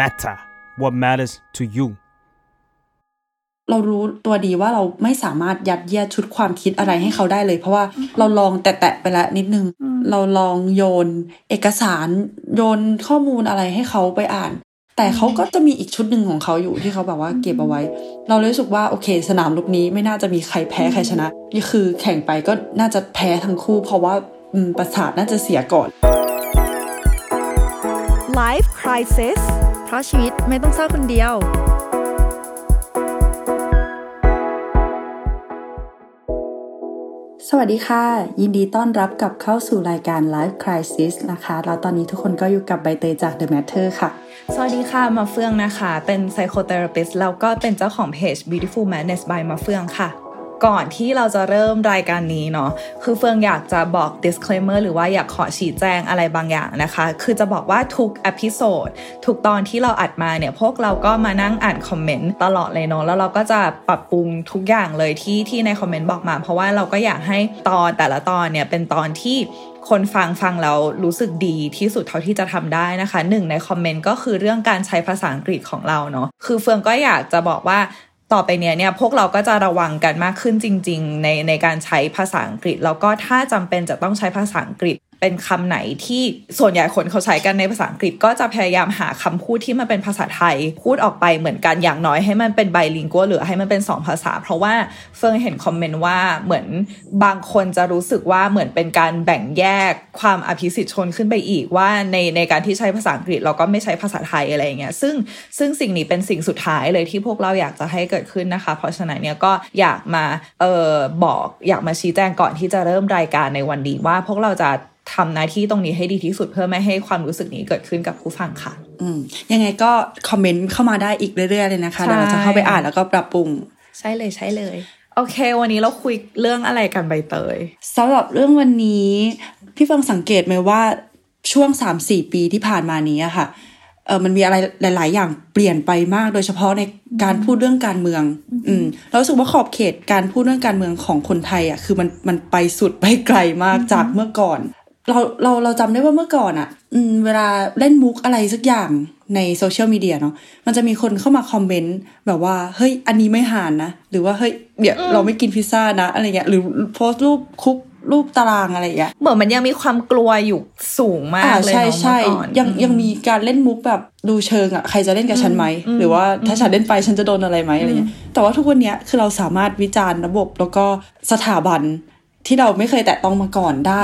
matter what matters to you เรารู้ตัวดีว่าเราไม่สามารถยัดเยียดชุดความคิดอะไรให้เขาได้เลย เพราะว่าเราลองแตะๆไปแล้วนิดนึง เราลองโยน เอกสารโยนข้อมูลอะไรให้เขาไปอ่าน แต่เขาก็จะมีอีกชุดหนึ่งของเขาอยู่ที่เขาแบบว่าเก็บเอาไว้ เราเลยรู้สึกว่าโอเค สนามลูกนี้ไม่น่าจะมีใครแพ้ใครชนะนี่คือแข่งไปก็น่าจะแพ้ทั้งคู่ เพราะว่าประสาทน่าจะเสียก่อน Life Crisis เพราะชีวิตไม่ต้องเศร้าคนเดียวสวัสดีค่ะ ยินดีต้อนรับกลับเข้าสู่รายการ Life Crisis นะคะ แล้วตอนนี้ทุกคนก็อยู่กับใบเตยจาก The Matter ค่ะ สวัสดีค่ะ มาเฟืองนะคะ เป็น psychotherapist แล้วก็เป็นเจ้าของเพจ Beautiful Madness by มาเฟืองค่ะ ก่อนที่เราจะเริ่มรายการนี้เนาะ คือเฟืองอยากจะบอก disclaimer หรือว่าอยากขอชี้แจงอะไรบางอย่างนะคะ คือจะบอกว่าทุกอพิโซดทุกตอนที่เราอัดมาเนี่ย พวกเราก็มานั่งอ่านคอมเมนต์ตลอดเลยเนาะ แล้วเราก็จะปรับปรุงทุกอย่างเลยที่ที่ในคอมเมนต์บอกมา เพราะว่าเราก็อยากให้ตอนแต่ละตอนเนี่ยเป็นตอนที่คนฟังฟังแล้วรู้สึกดีที่สุดเท่าที่จะทำได้นะคะหนึ่งในคอมเมนต์ก็คือเรื่องการใช้ภาษาอังกฤษของเราเนาะคือเฟืองก็อยากจะบอกว่า ต่อไปเนี้ยเนี่ยพวกเราก็จะระวังกันมากขึ้นจริง ๆ ในในการใช้ภาษาอังกฤษ แล้วก็ถ้าจำเป็นจะต้องใช้ภาษาอังกฤษ เป็นคำไหนที่ส่วนใหญ่คนเขาใช้กันในภาษาอังกฤษ ก็จะพยายามหาคำพูดที่มันเป็นภาษาไทย พูดออกไปเหมือนกันอย่างน้อยให้มันเป็นไบลิงกัวหรือให้มันเป็น2ภาษา เพราะว่าเฟิงเห็นคอมเมนต์ว่าเหมือนบางคนจะรู้สึกว่าเหมือนเป็นการแบ่งแยกความอภิสิทธิชนขึ้นไปอีกว่าในในการที่ใช้ภาษาอังกฤษเราก็ไม่ใช้ภาษาไทยอะไรเงี้ยซึ่งซึ่งสิ่งนี้เป็นสิ่งสุดท้ายเลยที่พวกเราอยากจะให้เกิดขึ้นนะคะ เพราะฉะนั้นเนี่ยก็อยากมาเออบอกอยากมาชี้แจงก่อนที่จะเริ่มรายการในวันนี้ว่าพวกเราจะ ทำหน้าที่ตรงนี้ให้ดีที่สุดเพื่อไม่ให้ความรู้สึกนี้เกิดขึ้นกับผู้ฟังค่ะ อืมยังไงก็คอมเมนต์เข้ามาได้อีกเรื่อยๆเลยนะคะเดี๋ยวเราจะเข้าไปอ่านแล้วก็ปรับปรุง ใช่เลยใช่เลยโอเค วันนี้เราคุยเรื่องอะไรกันใบเตยสำหรับเรื่องวันนี้พี่ฟังสังเกตไหมว่าช่วงสามสี่ปีที่ผ่านมานี้อะค่ะเออมันมีอะไรหลาย ๆ อย่างเปลี่ยนไปมาก โดยเฉพาะในการพูดเรื่องการเมือง อืมเราสึกว่าขอบเขตการพูดเรื่องการเมืองของคนไทยอะคือมันมันไปสุดไปไกลมากจากเมื่อก่อน เราเราเราจำได้ว่าเมื่อก่อนอะ่ะอืมเวลาเล่นมุกอะไรสักอย่างในโซเชียลมีเดียเนาะมันจะมีคนเข้ามาคอมเมนต์แบบว่า เฮ้ย อันนี้ไม่หานนะ หรือว่า เฮ้ยเดี๋ยวเราไม่กินพิซซ่านะ อะไรเงี้ย หรือโพสต์รูปคุกรูปตารางอะไรอย่างเงี้ยเหมือนมันยังมีความกลัวอยู่สูงมากเลยเนาะใช่ใช่ยังยังมีการเล่นมุกแบบดูเชิงอะใครจะเล่นกับฉันไหม หรือว่าถ้าฉันเล่นไปฉันจะโดนอะไรไหมอะไรเงี้ยแต่ว่าทุกวันนี้คือเราสามารถวิจารณ์ระบบแล้วก็สถาบัน ที่เราไม่เคยแตะต้องมาก่อนได้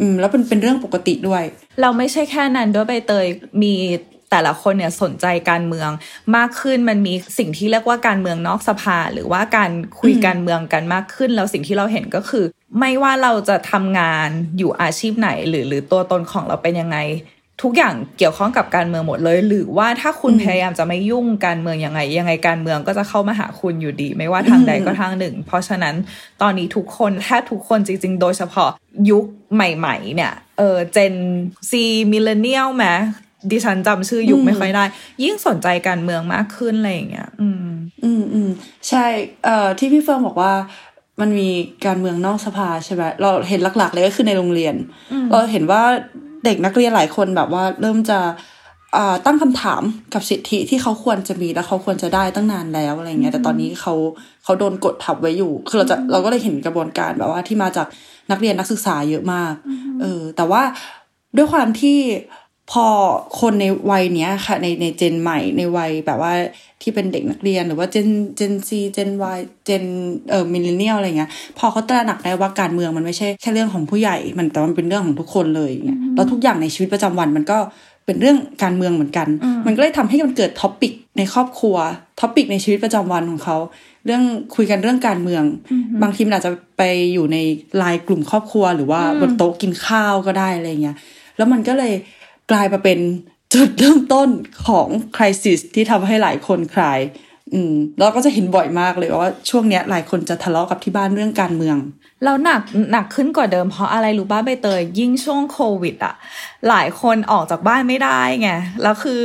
อืม แล้วเป็นเป็นเรื่องปกติด้วย เราไม่ใช่แค่นั้นด้วยใบเตยมีแต่ละคนเนี่ยสนใจการเมืองมากขึ้นมันมีสิ่งที่เรียกว่าการเมืองนอกสภา หรือว่าการคุยการเมืองกันมากขึ้น แล้วสิ่งที่เราเห็นก็คือ ไม่ว่าเราจะทำงานอยู่อาชีพไหน หรือหรือตัวตนของเราเป็นยังไง ทุกอย่างเกี่ยวข้องกับการเมืองหมดเลย หรือว่าถ้าคุณพยายามจะไม่ยุ่งการเมืองยังไง ยังไงการเมืองก็จะเข้ามาหาคุณอยู่ดี ไม่ว่าทางใดก็ทางหนึ่ง เพราะฉะนั้นตอนนี้ทุกคนแทบทุกคนจริง ๆ โดยเฉพาะยุคใหม่ ๆ เนี่ยเออ Gen Z Millennial ไหมดิฉันจำชื่อยุคไม่ค่อยได้ ยิ่งสนใจการเมืองมากขึ้นอะไรอย่างเงี้ย อืม อืมอืมใช่เอ่อที่พี่เฟิร์มบอกว่ามันมีการเมืองนอกสภาใช่ไหมเราเห็นหลักๆเลยก็คือในโรงเรียน เราเห็นว่า เด็กนักเรียนหลายคนแบบว่าเริ่มจะตั้งคำถามกับสิทธิที่เขาควรจะมีแล้วเขาควรจะได้ตั้งนานแล้วอะไรเงี้ยแต่ตอนนี้เขาเขาโดนกดทับไว้อยู่ คือเราจะเราก็เลยเห็นกระบวนการแบบว่าที่มาจากนักเรียนนักศึกษาเยอะมาก เออ แต่ว่าด้วยความที่ พอคนในวัยเนี้ยค่ะ ในในเจนใหม่ในวัยแบบว่าที่เป็นเด็กนักเรียนหรือว่า Gen Gen Z Gen Y Gen เอ่อ Millennial อะไรเงี้ยพอเขาตระหนักได้ว่าการเมืองมันไม่ใช่แค่เรื่องของผู้ใหญ่ มันแต่มันเป็นเรื่องของทุกคนเลยเงี้ยแล้วทุกอย่างในชีวิตประจำวันมันก็เป็นเรื่องการเมืองเหมือนกัน มันก็เลยทำให้มันเกิด topic ในครอบครัว topic ในชีวิตประจำวันของเขาเรื่องคุยกันเรื่องการเมือง บางทีมันอาจจะไปอยู่ในไลน์กลุ่มครอบครัว หรือว่าบนโต๊ะกินข้าวก็ได้อะไรเงี้ยแล้วมันก็เลย กลายมาเป็นจุดเริ่มต้นของคริสิสที่ทำให้หลายคนคลายอืมแล้วก็จะเห็นบ่อยมากเลยว่าช่วงเนี้ยหลายคนจะทะเลาะกับที่บ้านเรื่องการเมืองแล้วหนักหนักขึ้นกว่าเดิมเพราะอะไรรู้ป้าใบเตยยิ่งช่วงโควิดอะหลายคนออกจากบ้านไม่ได้ไงแล้วคือ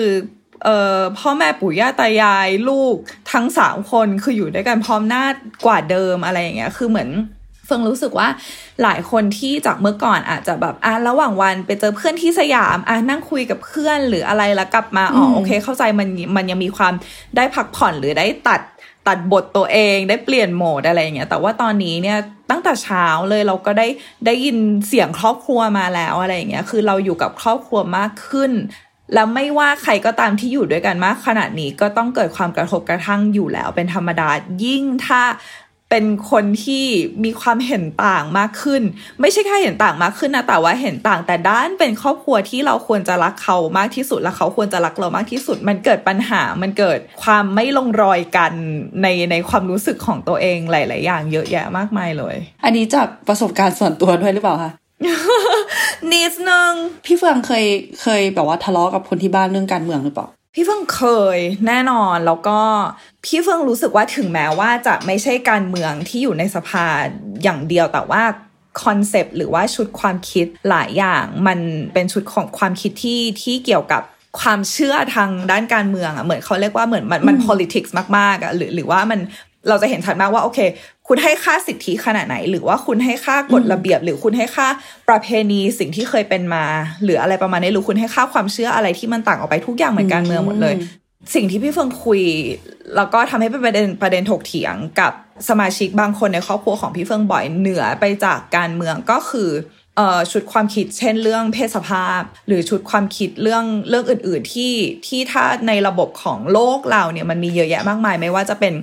เอ่อพ่อแม่ปู่ย่าตายายลูกทั้งสามคนคืออยู่ด้วยกันพร้อมหน้ากว่าเดิมอะไรอย่างเงี้ยคือเหมือน เฟิงรู้สึกว่าหลายคนที่จากเมื่อก่อนอาจจะแบบอะระหว่างวันไปเจอเพื่อนที่สยามอะนั่งคุยกับเพื่อนหรืออะไรแล้วกลับมาอ๋อโอเค เข้าใจมันมันยังมีความได้พักผ่อนหรือได้ตัดตัดบทตัวเองได้เปลี่ยนโหมดอะไรอย่างเงี้ยแต่ว่าตอนนี้เนี่ยตั้งแต่เช้าเลยเราก็ได้ได้ยินเสียงครอบครัวมาแล้วอะไรอย่างเงี้ยคือเราอยู่กับครอบครัวมากขึ้นแล้วไม่ว่าใครก็ตามที่อยู่ด้วยกันมากขนาดนี้ก็ต้องเกิดความกระทบกระทั่งอยู่แล้วเป็นธรรมดายิ่งถ้า เป็นคนที่มีความเห็นต่างมากขึ้น ไม่ใช่แค่เห็นต่างมากขึ้นนะแต่ว่าเห็นต่างแต่ด้านเป็นครอบครัวที่เราควรจะรักเขามากที่สุดและเขาควรจะรักเรามากที่สุด มันเกิดปัญหามันเกิดความไม่ลงรอยกันในในความรู้สึกของตัวเองหลาย ๆ อย่างเยอะแยะมากมายเลย อันนี้จากประสบการณ์ส่วนตัวด้วยหรือเปล่าคะนิดนึงพี่เฟืองเคยเคยแบบว่าทะเลาะกับคนที่บ้านเรื่องการเมืองหรือเปล่า พี่เฟิงเคยแน่นอนแล้วก็พี่เฟิงรู้สึกว่าถึงแม้ว่าจะไม่ใช่การเมืองที่อยู่ในสภาอย่างเดียวแต่ว่า concept หรือว่าชุดความคิดหลายอย่างมันเป็นชุดของความคิดที่ที่เกี่ยวกับความเชื่อทางด้านการเมืองอะเหมือนเขาเรียกว่าเหมือนมันมัน politics มากๆอะหรือหรือว่ามัน เราจะเห็นชัดมากว่าโอเค คุณให้ค่าสิทธิขนาดไหน หรือว่าคุณให้ค่ากฎระเบียบ หรือคุณให้ค่าประเพณีสิ่งที่เคยเป็นมา หรืออะไรประมาณนี้หรือคุณให้ค่าความเชื่ออะไรที่มันต่างออกไปทุกอย่างเหมือนการเมืองหมดเลย สิ่งที่พี่เฟิงคุย แล้วก็ทำให้เป็นประเด็นประเด็นถกเถียงกับสมาชิกบางคนในครอบครัวของพี่เฟิงบ่อยเหนือไปจากการเมืองก็คือเอ่อ ชุดความคิดเช่นเรื่องเพศสภาพ หรือชุดความคิดเรื่องเรื่องอื่น ๆ ที่ที่ถ้าในระบบของโลกเราเนี่ยมันมีเยอะแยะมากมาย ไม่ว่าจะเป็น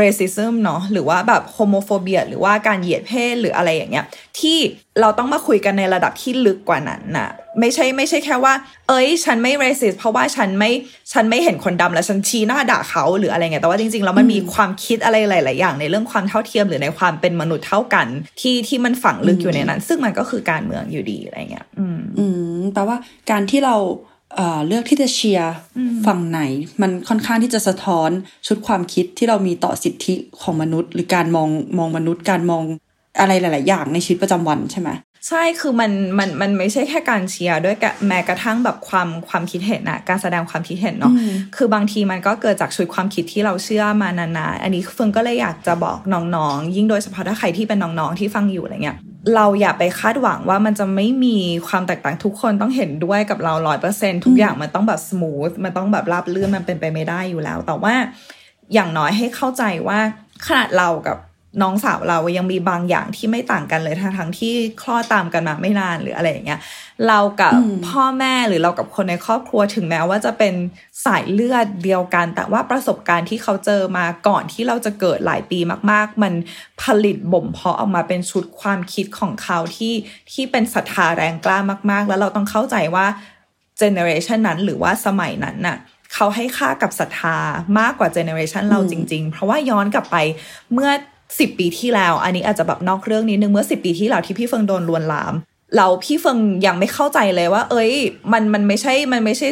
racism เนาะหรือว่าแบบ homophobia หรือว่าการเหยียดเพศหรืออะไรอย่างเงี้ยที่ เราต้องมาคุยกันในระดับที่ลึกกว่านั้นน่ะไม่ใช่ไม่ใช่แค่ว่า เอ้ย ฉันไม่ racist เพราะว่าฉันไม่ฉันไม่เห็นคนดำแล้วฉันชี้หน้าด่าเขาหรืออะไรเงี้ยแต่ว่าจริงๆแล้วมันมีความคิดอะไรหลาย ๆ อย่าง ในเรื่องความเท่าเทียมหรือในความเป็นมนุษย์เท่ากัน ที่ที่มันฝังลึกอยู่ในนั้น ซึ่งมันก็คือการเมืองอยู่ดีอะไรเงี้ยอืมอืมแปลว่าการที่เราเอ่อเลือกที่จะเชียร์ฝั่งไหน มันค่อนข้างที่จะสะท้อนชุดความคิดที่เรามีต่อสิทธิของมนุษย์ หรือการมองมองมนุษย์การมอง อะไรหลาย ๆ อย่างในชีวิตประจำวันใช่ไหมใช่คือมันมันมันไม่ใช่แค่การเชียร์ด้วยกะแม้กระทั่งแบบความความคิดเห็นอะการแสดงความคิดเห็นเนาะคือบางทีมันก็เกิดจากชุดความคิดที่เราเชื่อมานานๆอันนี้เฟิงก็เลยอยากจะบอกน้องๆ ยิ่งโดยเฉพาะถ้าใครที่เป็นน้องๆที่ฟังอยู่อะไรเงี้ยเราอย่าไปคาดหวังว่ามันจะไม่มีความแตกต่างทุกคนต้องเห็นด้วยกับเราร้อยเปอร์เซ็นทุกอย่างมันต้องแบบสมูทมันต้องแบบราบรื่นมันเป็นไปไม่ได้อยู่แล้ว แต่ว่าอย่างน้อยให้เข้าใจว่าขนาดเรากับ น้องสาวเรายังมีบางอย่างที่ไม่ต่างกันเลยทั้งทั้งที่คลอดตามกันมาไม่นานหรืออะไรอย่างเงี้ยเรากับพ่อแม่หรือเรากับคนในครอบครัวถึงแม้ว่าจะเป็นสายเลือดเดียวกัน แต่ว่าประสบการณ์ที่เขาเจอมาก่อนที่เราจะเกิดหลายปีมาก ๆ มันผลิตบ่มเพาะออกมาเป็นชุดความคิดของเขาที่ที่เป็นศรัทธาแรงกล้ามาก ๆ แล้วเราต้องเข้าใจว่าgeneration นั้นหรือว่าสมัยนั้นน่ะเขาให้ค่ากับศรัทธามากกว่า generation เราจริง ๆ เพราะว่าย้อนกลับไปเมื่อ สิบปีที่แล้ว อันนี้อาจจะแบบนอกเรื่องนิดนึงเมื่อสิบปีที่แล้วที่พี่เฟิงโดนลวนลามเราพี่เฟิงยังไม่เข้าใจเลยว่า เอ้ย มันมันไม่ใช่มันไม่ใช่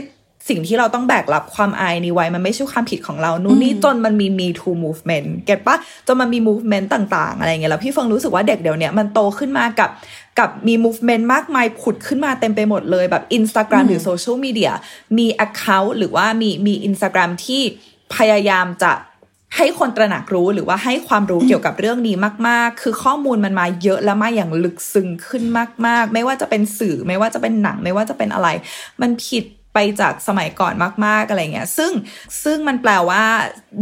สิ่งที่เราต้องแบกรับความอายนี้ไว้ มันไม่ใช่ความผิดของเรา นู่นนี่จนมันมี me too movement get ปะจนมันมี movement ต่างๆ อะไรเงี้ยแล้วพี่เฟิงรู้สึกว่าเด็กเดี๋ยวนี้มันโตขึ้นมากับกับมี movement มากมายผุดขึ้นมาเต็มไปหมดเลยแบบ Instagram หรือโซเชียลมีเดียมี account หรือว่ามีมี Instagram ที่พยายามจะ ให้คนตระหนักรู้หรือว่าให้ความรู้เกี่ยวกับเรื่องนี้มาก ๆ คือข้อมูลมันมาเยอะและมาอย่างลึกซึ้งขึ้นมาก ๆ ไม่ว่าจะเป็นสื่อไม่ว่าจะเป็นหนังไม่ว่าจะเป็นอะไร มันผิดไปจากสมัยก่อนมาก ๆ อะไรเงี้ย ซึ่งซึ่งมันแปลว่า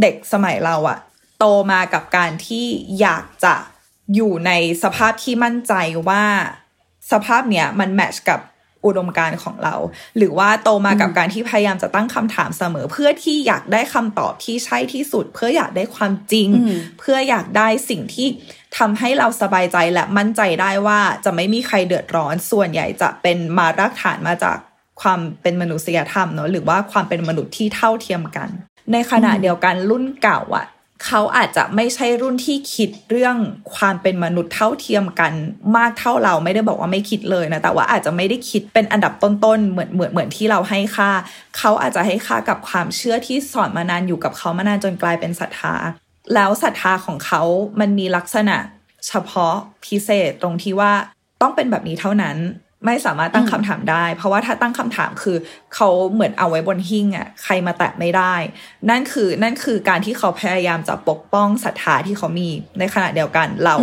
เด็กสมัยเราอะโตมากับการที่อยากจะอยู่ในสภาพที่มั่นใจว่าสภาพเนี้ยมันแมทช์กับ อุดมการณ์ของเรา หรือว่าโตมากับการที่พยายามจะตั้งคำถามเสมอ เพื่อที่อยากได้คำตอบที่ใช่ที่สุด เพื่ออยากได้ความจริง เพื่ออยากได้สิ่งที่ทำให้เราสบายใจและมั่นใจได้ว่าจะไม่มีใครเดือดร้อน ส่วนใหญ่จะเป็นมารากฐานมาจากความเป็นมนุษยธรรมเนอะหรือว่าความเป็นมนุษย์ที่เท่าเทียมกัน ในขณะเดียวกันรุ่นเก่าอะ เขาอาจจะไม่ใช่รุ่นที่คิดเรื่องความเป็นมนุษย์เท่าเทียมกันมากเท่าเราไม่ได้บอกว่าไม่คิดเลยนะ แต่ว่าอาจจะไม่ได้คิดเป็นอันดับต้นๆเหมือนเหมือนเหมือนที่เราให้ค่า เขาอาจจะให้ค่ากับความเชื่อที่สอนมานานอยู่กับเขามานานจนกลายเป็นศรัทธา แล้วศรัทธาของเขามันมีลักษณะเฉพาะพิเศษตรงที่ว่าต้องเป็นแบบนี้เท่านั้น ไม่สามารถตั้งคำถามได้ เพราะว่าถ้าตั้งคำถามคือเขาเหมือนเอาไว้บนหิ้งอะใครมาแตะไม่ได้ นั่นคือนั่นคือการที่เขาพยายามจะปกป้องศรัทธาที่เขามีในขณะเดียวกัน เรา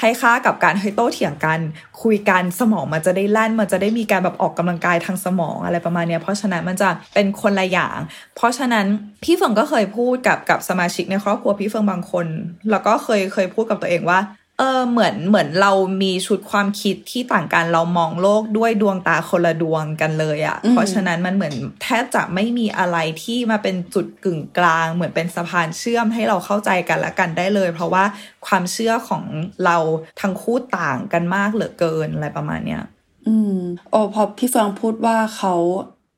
ให้ค่ากับการให้โต้เถียงกัน คุยกันสมองมันจะได้แล่น มันจะได้มีการแบบออกกำลังกายทางสมองอะไรประมาณเนี้ยเพราะฉะนั้นมันจะเป็นคนละอย่าง เพราะฉะนั้นพี่เฟิงก็เคยพูดกับกับสมาชิกในครอบครัวพี่เฟิงบางคน แล้วก็เคยเคยพูดกับตัวเองว่า เออเหมือนเหมือนเรามีชุดความคิดที่ต่างกันเรามองโลกด้วยดวงตาคนละดวงกันเลยอะ่ะ เพราะฉะนั้นมันเหมือนแทบจะไม่มีอะไรที่มาเป็นจุดกึ่งกลาง เหมือนเป็นสะพานเชื่อมให้เราเข้าใจกันและกันได้เลย เพราะว่าความเชื่อของเราทั้งคู่ต่างกันมากเหลือเกินอะไรประมาณเนี้ยอืมโอ้พอพี่เฟืองพูดว่าเขา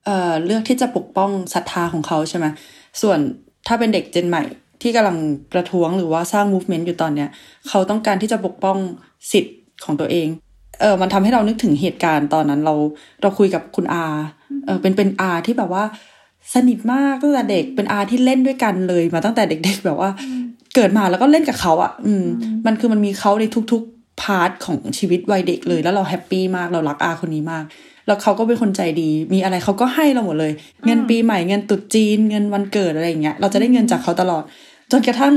เอ่อเลือกที่จะปกป้องศรัทธาของเขาใช่ไหมส่วนถ้าเป็นเด็กเจนใหม่ ที่กำลังประท้วงหรือว่าสร้าง movement อยู่ตอนเนี้ยเขาต้องการที่จะปกป้องสิทธิ์ของตัวเองเออมันทำให้เรานึกถึงเหตุการณ์ตอนนั้นเราเราคุยกับคุณอาเออเป็นเป็นอาที่แบบว่า สนิทมากตั้งแต่เด็กเป็นอาที่เล่นด้วยกันเลยมาตั้งแต่เด็ก ๆ แบบว่า เกิดมาแล้วก็เล่นกับเขาอะ่ะ อืม มันคือมันมีเขาในทุกๆ part ของชีวิตวัยเด็กเลย แล้วเรา happy มากเรารักอาคนนี้มาก แล้วเขาก็เป็นคนใจดี มีอะไรเขาก็ให้เราหมดเลย เงินปีใหม่เงินตรุษจีนเงินวันเกิดอะไรอย่างเงี้ยเราจะได้เงินจากเขาตลอด จนกระทั่ง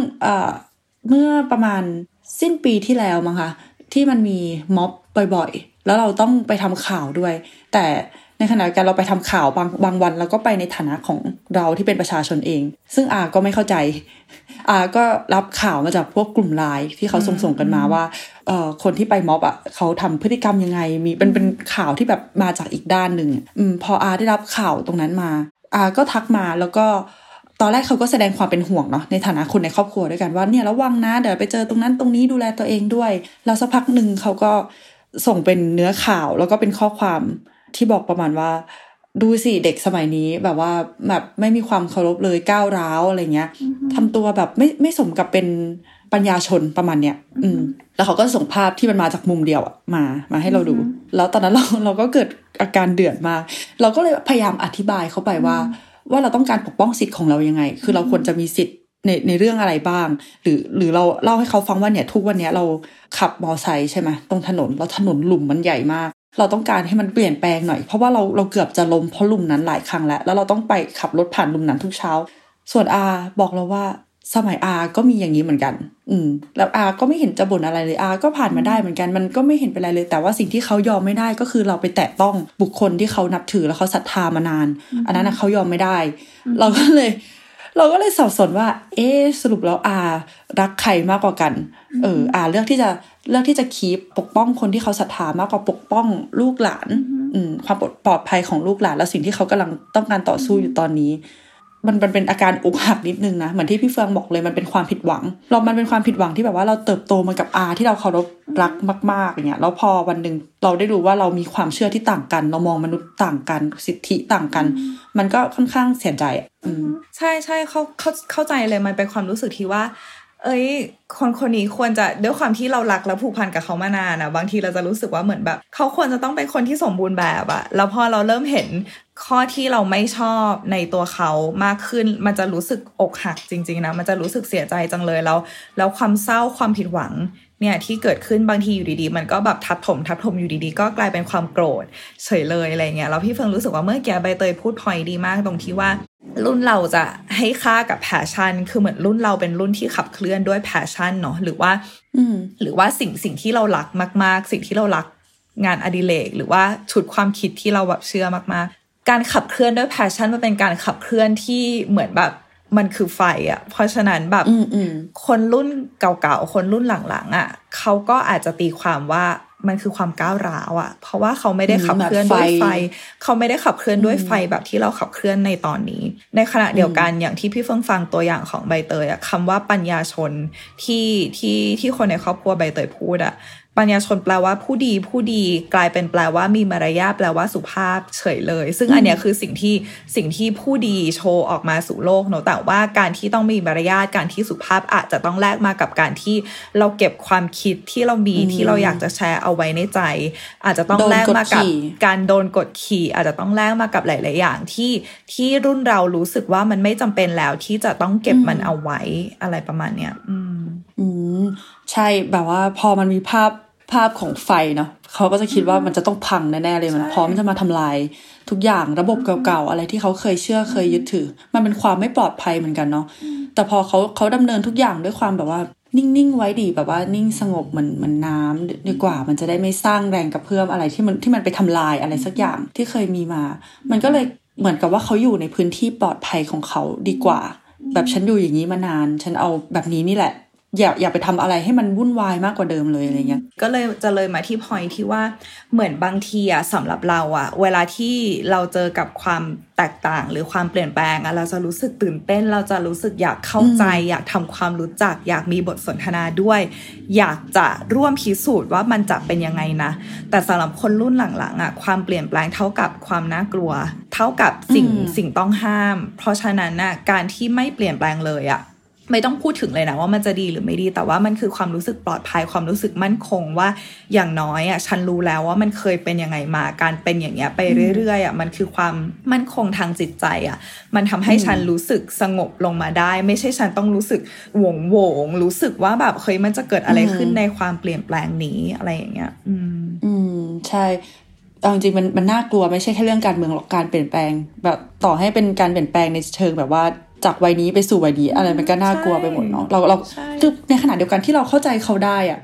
เมื่อประมาณสิ้นปีที่แล้วมั้งคะที่มันมีม็อบบ่อยๆ แล้วเราต้องไปทำข่าวด้วย แต่ในขณะการเราไปทำข่าวบางบางวันเราก็ไปในฐานะของเราที่เป็นประชาชนเอง ซึ่งอาก็ไม่เข้าใจ อาก็รับข่าวมาจากพวกกลุ่มไลน์ที่เขาส่งส่งกันมาว่าเอ่อคนที่ไปม็อบอะเขาทำพฤติกรรมยังไง มีเป็นเป็นข่าวที่แบบมาจากอีกด้านหนึ่งอืมพออาได้รับข่าวตรงนั้นมาอาก็ทักมาแล้วก็ ตอนแรกเขาก็แสดงความเป็นห่วงเนาะในฐานะคนในครอบครัวด้วยกันว่าเนี่ยระวังนะเดี๋ยวไปเจอตรงนั้นตรงนี้ดูแลตัวเองด้วยแล้วสักพักหนึ่งเขาก็ส่งเป็นเนื้อข่าวแล้วก็เป็นข้อความที่บอกประมาณว่า ดูสิเด็กสมัยนี้แบบว่าแบบไม่มีความเคารพเลยก้าวร้าวอะไรเงี้ยทำตัวแบบไม่ไม่สมกับเป็นปัญญาชนประมาณเนี้ยอืม แล้วเขาก็ส่งภาพที่มันมาจากมุมเดียวมามาให้เราดู แล้วตอนนั้นเราเราก็เกิดอาการเดือดมากเราก็เลยพยายามอธิบายเขาไปว่า ว่าเราต้องการปกป้องสิทธิ์ของเรายังไง คือเราควรจะมีสิทธิ์ในในเรื่องอะไรบ้าง หรือหรือเราเล่าให้เขาฟังว่าเนี่ยทุกวันนี้เราขับมอไซค์ใช่ไหมตรงถนนแล้วถนนหลุมมันใหญ่มาก เราต้องการให้มันเปลี่ยนแปลงหน่อย เพราะว่าเราเราเกือบจะล้มเพราะลุมนั้นหลายครั้งแล้ว แล้วเราต้องไปขับรถผ่านลุมนั้นทุกเช้า ส่วนอาบอกเราว่า สมัยอาก็มีอย่างนี้เหมือนกัน อืม แล้วอาก็ไม่เห็นจะบ่นอะไรเลยอาก็ผ่านมาได้เหมือนกัน มันก็ไม่เห็นเป็นไรเลย แต่ว่าสิ่งที่เขายอมไม่ได้ก็คือเราไปแตะต้องบุคคลที่เขานับถือแล้วเขาศรัทธามานาน อันนั้นนะเขายอมไม่ได้ เราก็เลย เราก็เลยสับสนว่า เอ๊สรุปแล้วอารักใครมากกว่ากัน เออ อาเลือกที่จะเลือกที่จะคีปปกป้องคนที่เขาศรัทธามากกว่าปกป้องลูกหลาน อืม ความปลอดภัยของลูกหลาน และสิ่งที่เขากำลังต้องการต่อสู้อยู่ตอนนี้ มันมันเป็นอาการอกหักนิดนึงนะเหมือนที่พี่เฟืองบอกเลยมันเป็นความผิดหวัง เรา มันเป็นความผิดหวังที่แบบว่าเราเติบโตมากับอาที่เราเคารพรักมากๆอย่างเงี้ยแล้วพอวันหนึ่งเราได้รู้ว่าเรามีความเชื่อที่ต่างกัน เรามองมนุษย์ต่างกันสิทธิต่างกัน มันก็ค่อนข้างเสียใจอืมใช่ใช่เขาเขาเข้าใจเลยมันเป็นความรู้สึกที่ว่า เอ้ย คนคนนี้ควรจะด้วยความที่เรารักและผูกพันกับเขามานานอะบางทีเราจะรู้สึกว่าเหมือนแบบ เขาควรจะต้องเป็นคนที่สมบูรณ์แบบอะแล้วพอเราเริ่มเห็น ข้อที่เราไม่ชอบในตัวเขามากขึ้น มันจะรู้สึกอกหักจริง ๆ นะ มันจะรู้สึกเสียใจจังเลยแล้ว แล้วความเศร้าความผิดหวังเนี่ยที่เกิดขึ้นบางทีอยู่ดีๆ มันก็แบบทับถม ทับถมอยู่ดีๆ ก็กลายเป็นความโกรธเฉยเลยอะไรเงี้ยแล้วพี่เฟิงรู้สึกว่าเมื่อกี้ใบเตยพูดพอยดีมากตรงที่ว่า รุ่นเราจะให้ค่ากับ passion คือเหมือนรุ่นเราเป็นรุ่นที่ขับเคลื่อนด้วย passion เนาะหรือว่าหรือว่าสิ่งสิ่งที่เรารักมาก ๆ สิ่งที่เรารักงานอดิเรกหรือว่าชุดความคิดที่เราแบบเชื่อมากๆ การขับเคลื่อนด้วย passion มันเป็นการขับเคลื่อนที่เหมือนแบบมันคือไฟอะ่ะ เพราะฉะนั้นแบบคนรุ่นเก่าๆ คนรุ่นหลังๆอะ่ะเขาก็อาจจะตีความว่ามันคือความก้าวร้าวอะ่ะ เพราะว่าเขาไม่ได้ขับเคลื่อนด้วยไฟ เขาไม่ได้ขับเคลื่อนด้วยไฟแบบที่เราขับเคลื่อนในตอนนี้ ในขณะเดียวกันอย่างที่พี่เฟิงฟังตัวอย่างของใบเตยอะคำว่าปัญญาชนที่ที่ที่คนในครอบครัวใบเตยพูดอะ ปัญญาชนแปลว่าผู้ดีผู้ดีกลายเป็นแปลว่ามีมารยาทแปลว่าสุภาพเฉยเลย ซึ่งอันเนี้ยคือสิ่งที่สิ่งที่ผู้ดีโชว์ออกมาสู่โลกเนอะแต่ว่าการที่ต้องมีมารยาทการที่สุภาพอาจจะต้องแลกมากับการที่เราเก็บความคิดที่เรามีที่เราอยากจะแชร์เอาไว้ในใจ อาจจะต้องแลกมากับการโดนกดขี่ อาจจะต้องแลกมากับหลาย ๆ อย่างที่ที่รุ่นเรารู้สึกว่ามันไม่จำเป็นแล้วที่จะต้องเก็บมันเอาไว้อะไรประมาณเนี้ยอืมอืม ใช่แบบว่าพอมันมีภาพภาพของไฟเนาะเขาก็จะคิดว่ามันจะต้องพังแน่ๆเลยมันพร้อมจะมาทำลาย ทุกอย่างระบบเก่าๆอะไรที่เขาเคยเชื่อเคยยึดถือ มันเป็นความไม่ปลอดภัยเหมือนกันเนาะแต่พอเขาเขาดำเนินทุกอย่างด้วยความแบบว่า นิ่งๆไว้ดีแบบว่านิ่งสงบเหมือนเหมือนน้ำดีกว่า มันจะได้ไม่สร้างแรงกระเพื่อมอะไรที่มันที่มันไปทำลายอะไรสักอย่างที่เคยมีมา มันก็เลยเหมือนกับว่าเขาอยู่ในพื้นที่ปลอดภัยของเขาดีกว่า แบบฉันอยู่อย่างนี้มานาน ฉันเอาแบบนี้นี่แหละ อย่าอย่าไปทำอะไรให้มันวุ่นวายมากกว่าเดิมเลยอะไรเงี้ย ก็เลยจะเลยมาที่พอยที่ว่าเหมือนบางทีอะสำหรับเราอะเวลาที่เราเจอกับความแตกต่างหรือความเปลี่ยนแปลงอะเราจะรู้สึกตื่นเต้น เราจะรู้สึกอยากเข้าใจ อยากทำความรู้จัก อยากมีบทสนทนาด้วย อยากจะร่วมพิสูจน์ว่ามันจะเป็นยังไงนะ แต่สำหรับคนรุ่นหลังๆอะความเปลี่ยนแปลงเท่ากับความน่ากลัว เท่ากับสิ่งสิ่งต้องห้าม เพราะฉะนั้นอะการที่ไม่เปลี่ยนแปลงเลยอะ ไม่ต้องพูดถึงเลยนะว่ามันจะดีหรือไม่ดี แต่ว่ามันคือความรู้สึกปลอดภัยความรู้สึกมั่นคงว่าอย่างน้อยอะฉันรู้แล้วว่ามันเคยเป็นยังไงมาการเป็นอย่างเงี้ยไปเรื่อยๆอะมันคือความมั่นคงทางจิตใจอะมันทำให้ฉันรู้สึกสงบลงมาได้ ไม่ใช่ฉันต้องรู้สึกหวงโหวงรู้สึกว่าแบบเฮ้ยมันจะเกิดอะไรขึ้นในความเปลี่ยนแปลงนี้อะไรอย่างเงี้ย อืม อืมใช่เอาจริงๆมันมันน่ากลัวไม่ใช่แค่เรื่องการเมืองหรอกการเปลี่ยนแปลง แบบต่อให้เป็นการเปลี่ยนแปลงในเชิงแบบว่า จากวัยนี้ไปสู่วัยนี้อะไรมันก็น่ากลัวไปหมดเนาะเราเราคือในขณะเดียวกันที่เราเข้าใจเขาได้อะ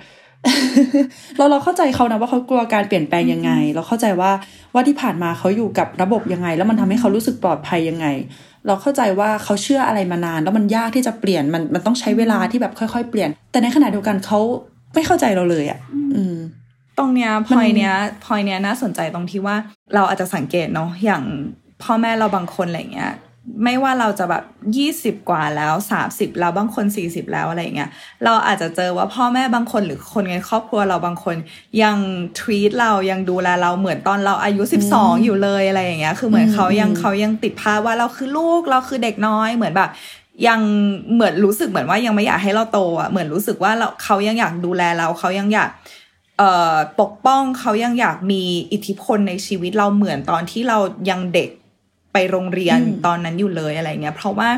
เราเราเข้าใจเขานะว่าเขากลัวการเปลี่ยนแปลงยังไง เราเข้าใจว่าว่าที่ผ่านมาเขาอยู่กับระบบยังไง แล้วมันทำให้เขารู้สึกปลอดภัยยังไง เราเข้าใจว่าเขาเชื่ออะไรมานาน แล้วมันยากที่จะเปลี่ยนมันมันต้องใช้เวลาที่แบบค่อยๆ เปลี่ยน แต่ในขณะเดียวกันเขาไม่เข้าใจเราเลยอะ่ะอืมตรงเนี้ยพอยเนี้ยพอยเนี้ยน่าสนใจตรงที่ว่าเราอาจจะสังเกตเนาะอย่างพ่อแม่เราบางคนอะไรเงี้ย ไม่ว่าเราจะแบบยี่สิบกว่าแล้วสามสิบแล้วบางคนสี่สิบแล้วอะไรเงี้ยเราอาจจะเจอว่าพ่อแม่บางคนหรือคนในครอบครัวเราบางคนยังทวีตเรายังดูแลเราเหมือนตอนเราอายุสิบสองอยู่เลยอะไรอย่างเงี้ยคือเหมือนเขายังเขายังติดภาพว่าเราคือลูกเราคือเด็กน้อยเหมือนแบบยังเหมือนรู้สึกเหมือนว่ายังไม่อยากให้เราโตอะเหมือนรู้สึกว่าเราเขายังอยากดูแลเราเขายังอยากเอ่อปกป้องเขายังอยากมีอิทธิพลในชีวิตเราเหมือนตอนที่เรายังเด็ก ไปโรงเรียนตอนนั้นอยู่เลยอะไรเงี้ยเพราะว่า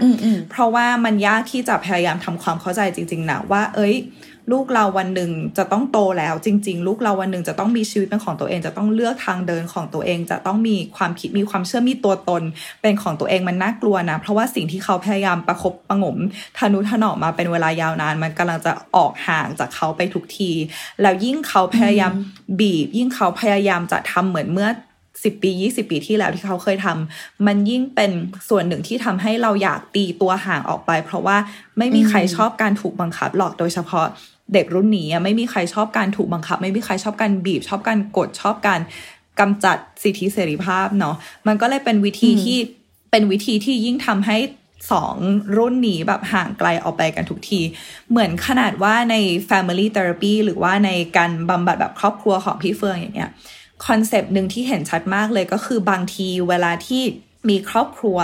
เพราะว่ามันยากที่จะพยายามทำความเข้าใจจริง ๆนะว่า เอ้ย ลูกเราวันหนึ่งจะต้องโตแล้ว จริง ๆ ลูกเราวันหนึ่งจะต้องมีชีวิตเป็นของตัวเอง จะต้องเลือกทางเดินของตัวเอง จะต้องมีความคิดมีความเชื่อมีตัวตน เป็นของตัวเองมันน่ากลัวนะ เพราะว่าสิ่งที่เขาพยายามประคบประงมทนุถนอมมาเป็นเวลายาวนาน มันกำลังจะออกห่างจากเขาไปทุกที แล้วยิ่งเขาพยายามบีบ ยิ่งเขาพยายามจะทำเหมือนเมื่อ สิบปียี่สิบปีที่แล้วที่เขาเคยทำมันยิ่งเป็นส่วนหนึ่งที่ทำให้เราอยากตีตัวห่างออกไป เพราะว่าไม่มีใครชอบการถูกบังคับหรอกโดยเฉพาะเด็กรุ่นนี้ไม่มีใครชอบการถูกบังคับ ไม่มีใครชอบการบีบ ชอบการกดชอบการกำจัดสิทธิเสรีภาพเนาะมันก็เลยเป็นวิธีที่เป็นวิธีที่ยิ่งทำให้สองรุ่นนี้แบบห่างไกลออกไปกันทุกที เหมือนขนาดว่าใน Family Therapy หรือว่าในการบำบัดแบบครอบครัวของพี่เฟืองอย่างเงี้ย concept หนึ่งที่เห็นชัดมากเลยก็คือบางทีเวลาที่มีครอบครัว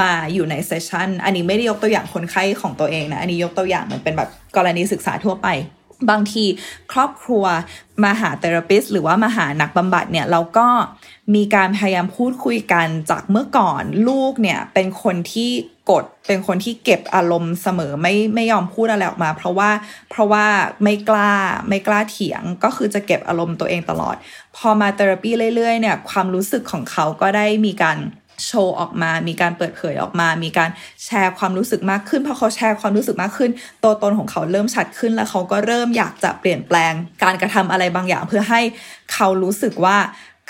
มาอยู่ใน session อันนี้ไม่ได้ยกตัวอย่างคนไข้ของตัวเองนะ อันนี้ยกตัวอย่างมันเป็นแบบกรณีศึกษาทั่วไป บางทีครอบครัวมาหา therapist หรือว่ามาหานักบำบัดเนี่ยเราก็มีการพยายามพูดคุยกันจากเมื่อก่อนลูกเนี่ยเป็นคนที่ กด เป็นคนที่เก็บอารมณ์เสมอไม่ไม่ยอมพูดอะไรออกมา เพราะว่าเพราะว่าไม่กล้าไม่กล้าเถียงก็คือจะเก็บอารมณ์ตัวเองตลอด พอมาเทอราปีเรื่อยๆเนี่ยความรู้สึกของเขาก็ได้มีการโชว์ออกมา มีการเปิดเผยออกมา มีการแชร์ความรู้สึกมากขึ้น พอเขาแชร์ความรู้สึกมากขึ้น ตัวตนของเขาเริ่มชัดขึ้น แล้วเขาก็เริ่มอยากจะเปลี่ยนแปลงการกระทำอะไรบางอย่าง เพื่อให้เขารู้สึกว่า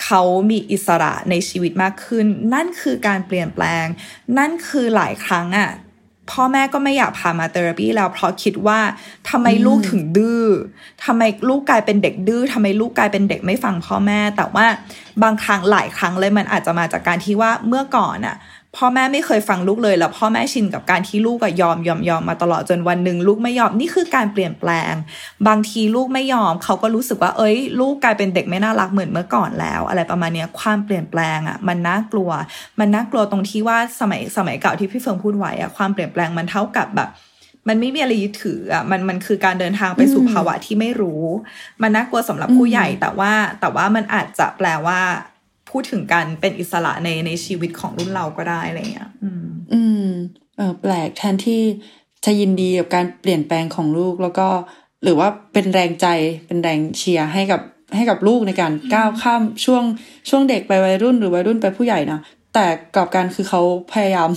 เขามีอิสระในชีวิตมากขึ้น นั่นคือการเปลี่ยนแปลง นั่นคือหลายครั้งอะ่ะพ่อแม่ก็ไม่อยากพามาเทอราปีแล้วเพราะคิดว่าทำไมลูกถึงดื้อทำไมลูกกลายเป็นเด็กดื้อทำไมลูกกลายเป็นเด็กไม่ฟังพ่อแม่ แต่ว่าบางครั้งหลายครั้งเลยมันอาจจะมาจากการที่ว่าเมื่อก่อนอะ พ่อแม่ไม่เคยฟังลูกเลยแล้วพ่อแม่ชินกับการที่ลูกก็ยอมยอมยอมมาตลอดจนวันหนึ่งลูกไม่ยอมนี่คือการเปลี่ยนแปลง บางทีลูกไม่ยอมเขาก็รู้สึกว่า เอ้ย ลูกกลายเป็นเด็กไม่น่ารักเหมือนเมื่อก่อนแล้ว อะไรประมาณนี้ความเปลี่ยนแปลงอะมันน่ากลัว มันน่ากลัวตรงที่ว่าสมัยสมัยเก่าที่พี่เฟิงพูดไว้อะความเปลี่ยนแปลงมันเท่ากับแบบมันไม่มีอะไรยึดถืออะมันมันคือการเดินทางไปสู่ภาวะที่ไม่รู้ มันน่ากลัวสำหรับผู้ใหญ่แต่ว่าแต่ว่ามันอาจจะแปลว่า พูดถึงการเป็นอิสระในในชีวิตของรุ่นเราก็ได้อะไรเงี้ย อืม อืม เออแปลกแทนที่จะยินดีกับการเปลี่ยนแปลงของลูกแล้วก็ หรือว่าเป็นแรงใจเป็นแรงเชียร์ให้กับให้กับลูกในการก้าวข้ามช่วงช่วงเด็กไปวัยรุ่นหรือวัยรุ่นไปผู้ใหญ่นะแต่กลับกันคือเขาพยายาม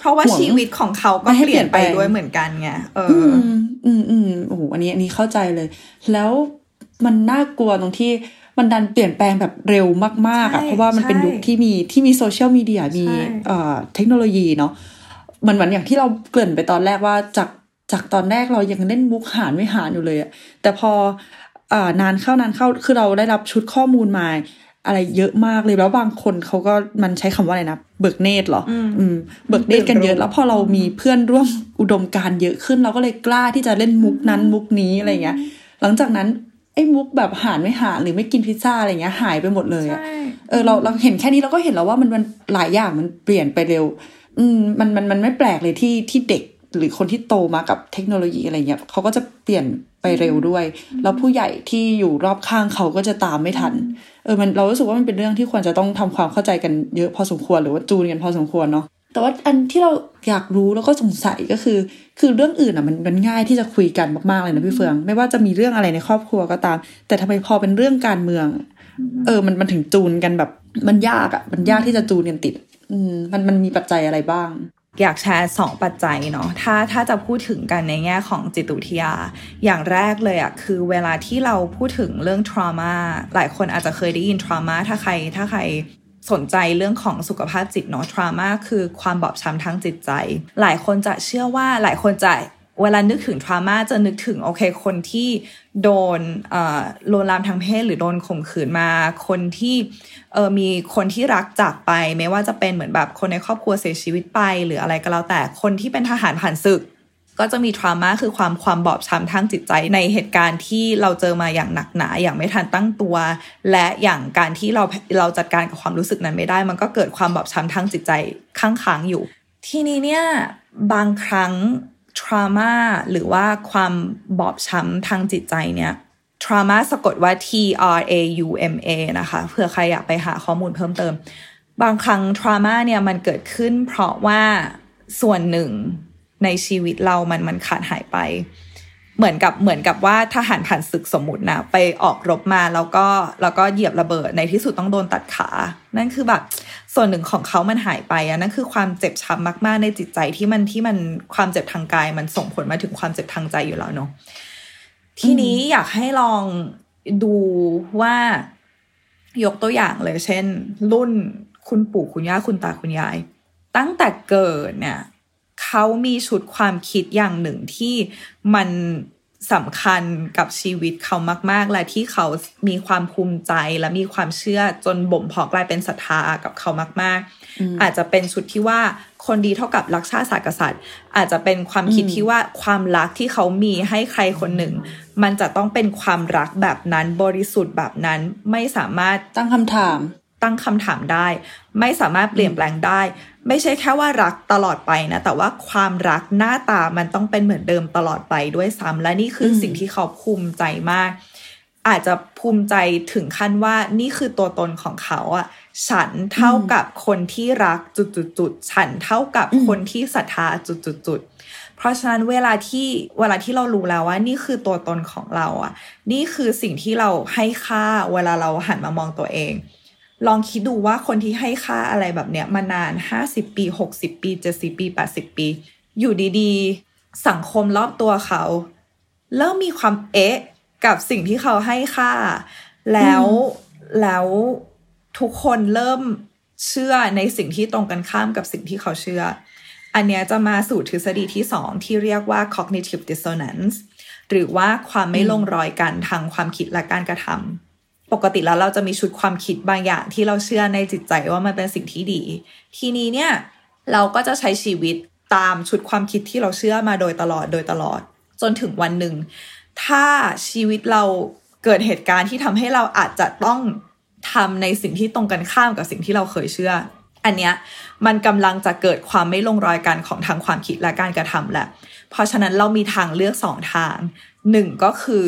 เพราะว่าห่วงชีวิตของเขาก็ไม่ให้เปลี่ยนไปเปลี่ยนแปลงด้วยเหมือนกันไงเอออือมอืมอืมโอ้โหอันนี้อันนี้เข้าใจเลย แล้วมันน่ากลัวตรงที่ มันดันเปลี่ยนแปลงแบบเร็วมากๆอะใช่เพราะว่ามันเป็นใช่ยุคที่มีที่มีโซเชียลมีเดียมีใช่เอ่อเทคโนโลยีเนาะมันเหมือนอย่างที่เราเกริ่นไปตอนแรกว่าจากจากตอนแรกเรายังเล่นมุกหารไม่หารอยู่เลยอะแต่พออ่านานเข้านานเข้าคือเราได้รับชุดข้อมูลมาอะไรเยอะมากเลยแล้วบางคนเขาก็มันใช้คำว่าอะไรนะเบิกเนตรเหรอออืมเบิกเนตรกันเยอะแล้วพอเรามีเพื่อนร่วมอุดมการณ์เยอะขึ้น เราก็เลยกล้าที่จะเล่นมุกนั้นมุกนี้อะไรเงี้ย หลังจากนั้น ไอ้มุกแบบหารไม่หารหรือไม่กินพิซซ่าอะไรเงี้ยหายไปหมดเลยอะใช่เออเราเราเห็นแค่นี้เราก็เห็นแล้วว่ามันมันหลายอย่างมันเปลี่ยนไปเร็ว อืมมันมันมันไม่แปลกเลยที่ที่เด็กหรือคนที่โตมากับเทคโนโลยีอะไรเงี้ยเขาก็จะเปลี่ยนไปเร็วด้วย แล้วผู้ใหญ่ที่อยู่รอบข้างเขาก็จะตามไม่ทัน เออมันเรารู้สึกว่ามันเป็นเรื่องที่ควรจะต้องทำความเข้าใจกันเยอะพอสมควรหรือว่าจูนกันพอสมควรเนาะ แต่ว่าอันที่เราอยากรู้แล้วก็สงสัยก็คือ คือเรื่องอื่นอะมันมันง่ายที่จะคุยกันมากๆเลยนะพี่เฟือง ไม่ว่าจะมีเรื่องอะไรในครอบครัวก็ตาม แต่ทำไมพอเป็นเรื่องการเมือง เออมันมันถึงจูนกันแบบ มันยากอะมันยากที่จะจูนกันติด อืมมันมันมีปัจจัยอะไรบ้างอยากแชร์สองปัจจัยเนาะถ้าถ้าจะพูดถึงกันในแง่ของจิตวิทยา อย่างแรกเลยอะคือเวลาที่เราพูดถึงเรื่อง trauma หลายคนอาจจะเคยได้ยิน trauma ถ้าใครถ้าใคร สนใจเรื่องของสุขภาพจิตเนาะ trauma คือความบอบช้ำทางจิตใจ หลายคนจะเชื่อว่าหลายคนจะเวลานึกถึง trauma จะนึกถึงโอเคคนที่โดนเอ่อลวนลามทางเพศหรือโดนข่มขืนมา คนที่เออมีคนที่รักจากไป ไม่ว่าจะเป็นเหมือนแบบคนในครอบครัวเสียชีวิตไป หรืออะไรก็แล้วแต่คนที่เป็นทหารผ่านศึก ก็จะมี trauma คือความความบอบช้ำทางจิตใจในเหตุการณ์ที่เราเจอมาอย่างหนักหนาอย่างไม่ทันตั้งตัว และอย่างการที่เราเราจัดการกับความรู้สึกนั้นไม่ได้ มันก็เกิดความบอบช้ำทางจิตใจค้างค้างอยู่ ทีนี้เนี่ยบางครั้ง trauma หรือว่าความบอบช้ำทางจิตใจเนี่ย trauma สะกดว่า T R A U M A นะคะเผื่อใครอยากไปหาข้อมูลเพิ่มเติม บางครั้ง trauma เนี่ยมันเกิดขึ้นเพราะว่าส่วนหนึ่ง ในชีวิตเรามันมันขาดหายไป เหมือนกับเหมือนกับว่าทหารผ่านศึกสมมุตินะไปออกรบมาแล้วก็แล้วก็เหยียบระเบิดในที่สุดต้องโดนตัดขา นั่นคือแบบส่วนหนึ่งของเขามันหายไปอะนั่นคือความเจ็บช้ำมาก ๆ ในจิตใจที่มันที่มันความเจ็บทางกาย มันส่งผลมาถึงความเจ็บทางใจอยู่แล้วเนาะทีนี้อยากให้ลองดูว่ายกตัวอย่างเลย เช่น รุ่นคุณปู่คุณย่าคุณตาคุณยาย ตั้งแต่เกิดเนี่ย เขามีชุดความคิดอย่างหนึ่งที่มันสำคัญกับชีวิตเขามาก ๆ และที่เขามีความภูมิใจและมีความเชื่อจนบ่มเพาะกลายเป็นศรัทธากับเขามากๆอาจจะเป็นชุดที่ว่าคนดีเท่ากับรักชาติศาสตร์กษัตริย์ อาจจะเป็นความคิดที่ว่าความรักที่เขามีให้ใครคนหนึ่ง มันจะต้องเป็นความรักแบบนั้นบริสุทธิ์แบบนั้นไม่สามารถตั้งคำถาม ตั้งคำถามได้ ไม่สามารถเปลี่ยนแปลงได้ ไม่ใช่แค่ว่ารักตลอดไปนะ แต่ว่าความรักหน้าตามันต้องเป็นเหมือนเดิมตลอดไปด้วยซ้ำและนี่คืออมสิ่งที่เขาภูมิใจมาก อาจจะภูมิใจถึงขั้นว่านี่คือตัวตนของเขาอะฉันเท่ากับคนที่รักจุดๆๆฉันเท่ากับคนที่ศรัทธาจุดๆๆเพราะฉะนั้นเวลาที่เวลาที่เรารู้แล้วว่านี่คือตัวตนของเราอะนี่คือสิ่งที่เราให้ค่าเวลาเราหันมามองตัวเอง ลองคิดดูว่าคนที่ให้ค่าอะไรแบบเนี้ยมานาน50ปี60ปี70ปี80ปี อยู่ดีๆ สังคมรอบตัวเขา เริ่มมีความเอ๊ะกับสิ่งที่เขาให้ค่า แล้วแล้วทุกคนเริ่มเชื่อในสิ่งที่ตรงกันข้ามกับสิ่งที่เขาเชื่อ อันเนี้ยจะมาสู่ทฤษฎีที่สองที่เรียกว่า cognitive dissonance หรือว่าความไม่ลงรอยกันทางความคิดและการกระทำ ปกติแล้วเราจะมีชุดความคิดบางอย่างที่เราเชื่อในจิตใจว่ามันเป็นสิ่งที่ดี ทีนี้เนี่ยเราก็จะใช้ชีวิตตามชุดความคิดที่เราเชื่อมาโดยตลอดโดยตลอด จนถึงวันหนึ่ง ถ้าชีวิตเราเกิดเหตุการณ์ที่ทำให้เราอาจจะต้องทำในสิ่งที่ตรงกันข้ามกับสิ่งที่เราเคยเชื่อ อันเนี้ยมันกำลังจะเกิดความไม่ลงรอยกันของทางความคิดและการกระทำแหละ เพราะฉะนั้นเรามีทางเลือกสองทางหนึ่งก็คือ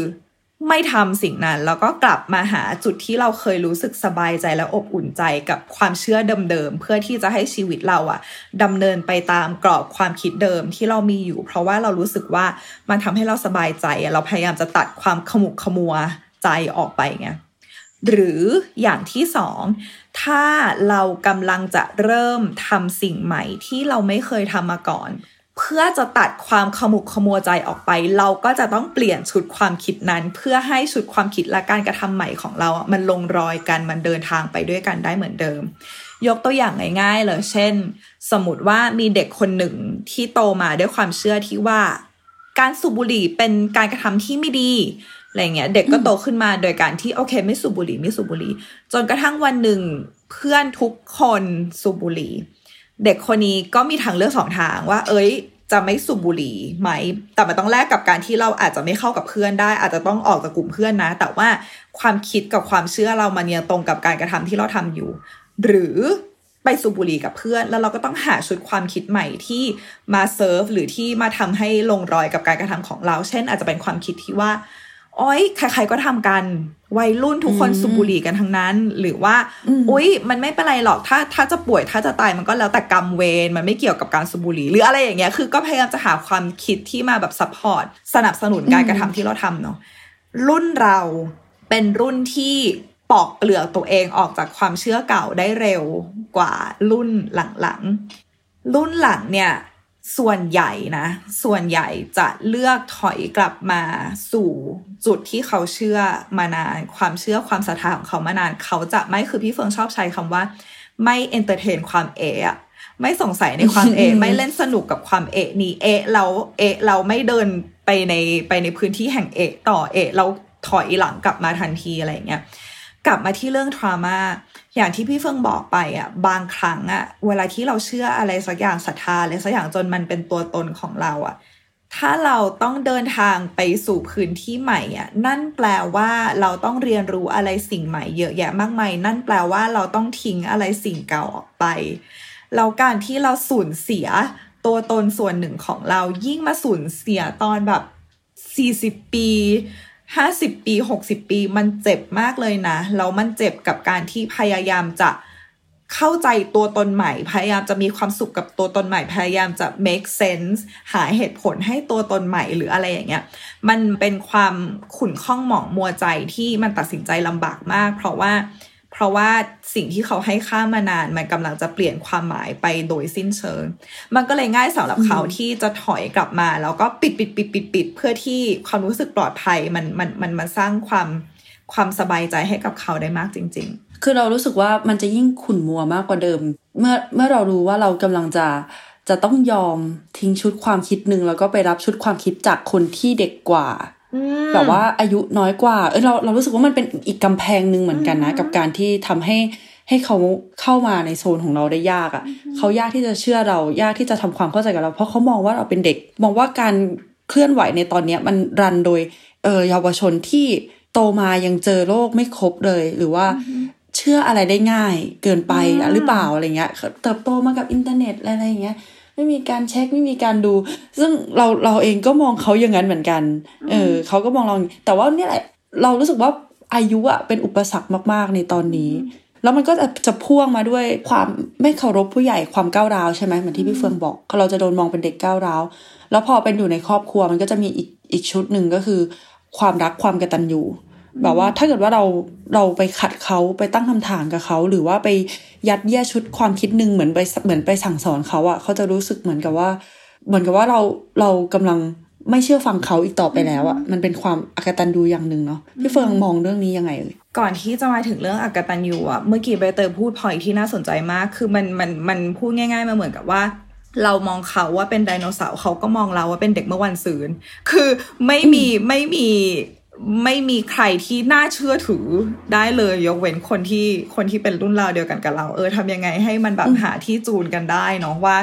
ไม่ทำสิ่งนั้น แล้วก็กลับมาหาจุดที่เราเคยรู้สึกสบายใจและอบอุ่นใจกับความเชื่อเดิมๆเพื่อที่จะให้ชีวิตเราอะดำเนินไปตามกรอบความคิดเดิมที่เรามีอยู่ เพราะว่าเรารู้สึกว่ามันทำให้เราสบายใจ เราพยายามจะตัดความขมุกขมัวใจออกไปไงหรืออย่างที่สอง ถ้าเรากำลังจะเริ่มทำสิ่งใหม่ที่เราไม่เคยทำมาก่อน เพื่อจะตัดความขมุกขมัวใจออกไป เราก็จะต้องเปลี่ยนชุดความคิดนั้น เพื่อให้ชุดความคิดและการกระทำใหม่ของเราอะมันลงรอยกันมันเดินทางไปด้วยกันได้เหมือนเดิม ยกตัวอย่างง่ายๆเลยเช่น สมมติว่ามีเด็กคนหนึ่งที่โตมาด้วยความเชื่อที่ว่า การสูบบุหรี่เป็นการกระทำที่ไม่ดีอะไรเงี้ย เด็กก็โตขึ้นมาโดยการที่โอเค ไม่สูบบุหรี่ไม่สูบบุหรี่ จนกระทั่งวันหนึ่งเพื่อนทุกคนสูบบุหรี่ เด็กคนนี้ก็มีทางเลือกสองทางว่า เอ้ย จะไม่สูบบุหรี่ไหม แต่มันต้องแลกกับการที่เราอาจจะไม่เข้ากับเพื่อนได้ อาจจะต้องออกจากกลุ่มเพื่อนนะ แต่ว่าความคิดกับความเชื่อเรามันยังตรงกับการกระทำที่เราทำอยู่ หรือไปสูบบุหรี่กับเพื่อน แล้วเราก็ต้องหาชุดความคิดใหม่ที่มาเซิร์ฟหรือที่มาทำให้ลงรอยกับการกระทำของเรา เช่น อาจจะเป็นความคิดที่ว่า อุ๊ยใครๆก็ทำกัน วัยรุ่นทุกคนสูบบุหรี่กันทั้งนั้น หรือว่า อุ้ยมันไม่เป็นไรหรอกถ้าถ้าจะป่วยถ้าจะตายมันก็แล้วแต่กรรมเวรมันไม่เกี่ยวกับการสูบบุหรี่หรืออะไรอย่างเงี้ยคือก็พยายามจะหาความคิดที่มาแบบ supportสนับสนุนการกระทำที่เราทำเนาะรุ่นเราเป็นรุ่นที่ปอกเปลือกตัวเองออกจากความเชื่อเก่าได้เร็วกว่ารุ่นหลังๆ รุ่นหลังเนี่ยส่วนใหญ่นะ ส่วนใหญ่จะเลือกถอยกลับมาสู่ จุดที่เขาเชื่อมานาน ความเชื่อความศรัทธาของเขามานาน เขาจะไม่คือพี่เฟิงชอบใช้คำว่า ไม่ entertain ความเอ๊ะไม่สงสัยในความเอ๊ะไม่เล่นสนุกกับความเอ๊ะนี้เอ๊ะเราเอะเราไม่เดินไปในไปในพื้นที่แห่งเอะต่อเอะเราถอยหลังกลับมาทันทีอะไรเงี้ยกลับมาที่เรื่องทรามาอย่างที่พี่เฟิงบอกไปอะบางครั้งอะเวลาที่เราเชื่ออะไรสักอย่างศรัทธาอะไรสักอย่างจนมันเป็นตัวตนของเราอะ ถ้าเราต้องเดินทางไปสู่พื้นที่ใหม่อะนั่นแปลว่าเราต้องเรียนรู้อะไรสิ่งใหม่เยอะแยะมากมายนั่นแปลว่าเราต้องทิ้งอะไรสิ่งเก่าออกไปแล้วการที่เราสูญเสียตัวตนส่วนหนึ่งของเรายิ่งมาสูญเสียตอนแบบ 40 ปีห้าสิบปีหกสิบปี มันเจ็บมากเลยนะแล้วมันเจ็บกับการที่พยายามจะ เข้าใจตัวตนใหม่ พยายามจะมีความสุขกับตัวตนใหม่ พยายามจะ make sense หาเหตุผลให้ตัวตนใหม่หรืออะไรอย่างเงี้ย มันเป็นความขุ่นข้องหมองมัวใจที่มันตัดสินใจลำบากมาก เพราะว่า เพราะว่าสิ่งที่เขาให้ค่ามานาน มันกำลังจะเปลี่ยนความหมายไปโดยสิ้นเชิง มันก็เลยง่ายสำหรับเขาที่จะถอยกลับมา แล้วก็ปิดปิดปิดปิดปิดเพื่อที่ความรู้สึกปลอดภัยมันมันมันมันสร้างความความสบายใจให้กับเขาได้มากจริง ๆ คือเรารู้สึกว่ามันจะยิ่งขุ่นมัวมากกว่าเดิม เมื่อเมื่อเรารู้ว่าเรากำลังจะจะต้องยอมทิ้งชุดความคิดหนึ่งแล้วก็ไปรับชุดความคิดจากคนที่เด็กกว่าแบบว่าอายุน้อยกว่า เออเราเรารู้สึกว่ามันเป็นอีกกำแพงหนึ่งเหมือนกันนะ กับการที่ทำให้ให้เขาเข้ามาในโซนของเราได้ยากอะ่ะ เขายากที่จะเชื่อเรายากที่จะทำความเข้าใจกับเรา เพราะเขามองว่าเราเป็นเด็ก มองว่าการเคลื่อนไหวในตอนเนี้ยมันรันโดยเออเยาวชนที่โตมายังเจอโลกไม่ครบเลย หรือว่า เชื่ออะไรได้ง่ายเกินไปหรือเปล่าอะไรเงี้ยเติบโตมากับอินเทอร์เน็ตอะไรอย่างเงี้ยไม่มีการเช็คไม่มีการดู ซึ่งเราเราเองก็มองเขาอย่างนั้นเหมือนกันเออเขาก็มองเราแต่ว่าเนี่ยแหละ เรารู้สึกว่าอายุอะเป็นอุปสรรคมากๆในตอนนี้ แล้วมันก็จะจะพ่วงมาด้วยความไม่เคารพผู้ใหญ่ความก้าวร้าวใช่ไหมเหมือนที่พี่เฟืองบอกเราจะโดนมองเป็นเด็กก้าวร้าวแล้วพอเป็นอยู่ในครอบครัวมันก็จะมีอีกอีกชุดหนึ่งก็คือ ความรักความกตัญญู แบบว่าถ้าเกิดว่าเราเราไปขัดเขาไปตั้งคำถามกับเขา หรือว่าไปยัดเยียดชุดความคิดหนึ่งเหมือนไปเหมือนไปสั่งสอนเขาอะเขาจะรู้สึกเหมือนกับว่า เหมือนกับว่าเราเรากำลังไม่เชื่อฟังเขาอีกต่อไปแล้วอะมันเป็นความอกตันยูอย่างหนึ่งเนาะพี่เฟิงมองเรื่องนี้ยังไงเอ่ยก่อนที่จะมาถึงเรื่องอกตันยูอะเมื่อกี้ใบเตยพูดพอยที่น่าสนใจมาก คือมันมันมันพูดง่าย ๆมาเหมือนกับว่าเรามองเขาว่าเป็นไดโนเสาร์เขาก็มองเราว่าเป็นเด็กเมื่อวันซืน คือไม่มีไม่มี ไม่มีใครที่น่าเชื่อถือได้เลยยกเว้นคนที่คนที่เป็นรุ่นราวเดียวกันกับเรา เออทำยังไงให้มันแบบหาที่จูนกันได้เนาะว่า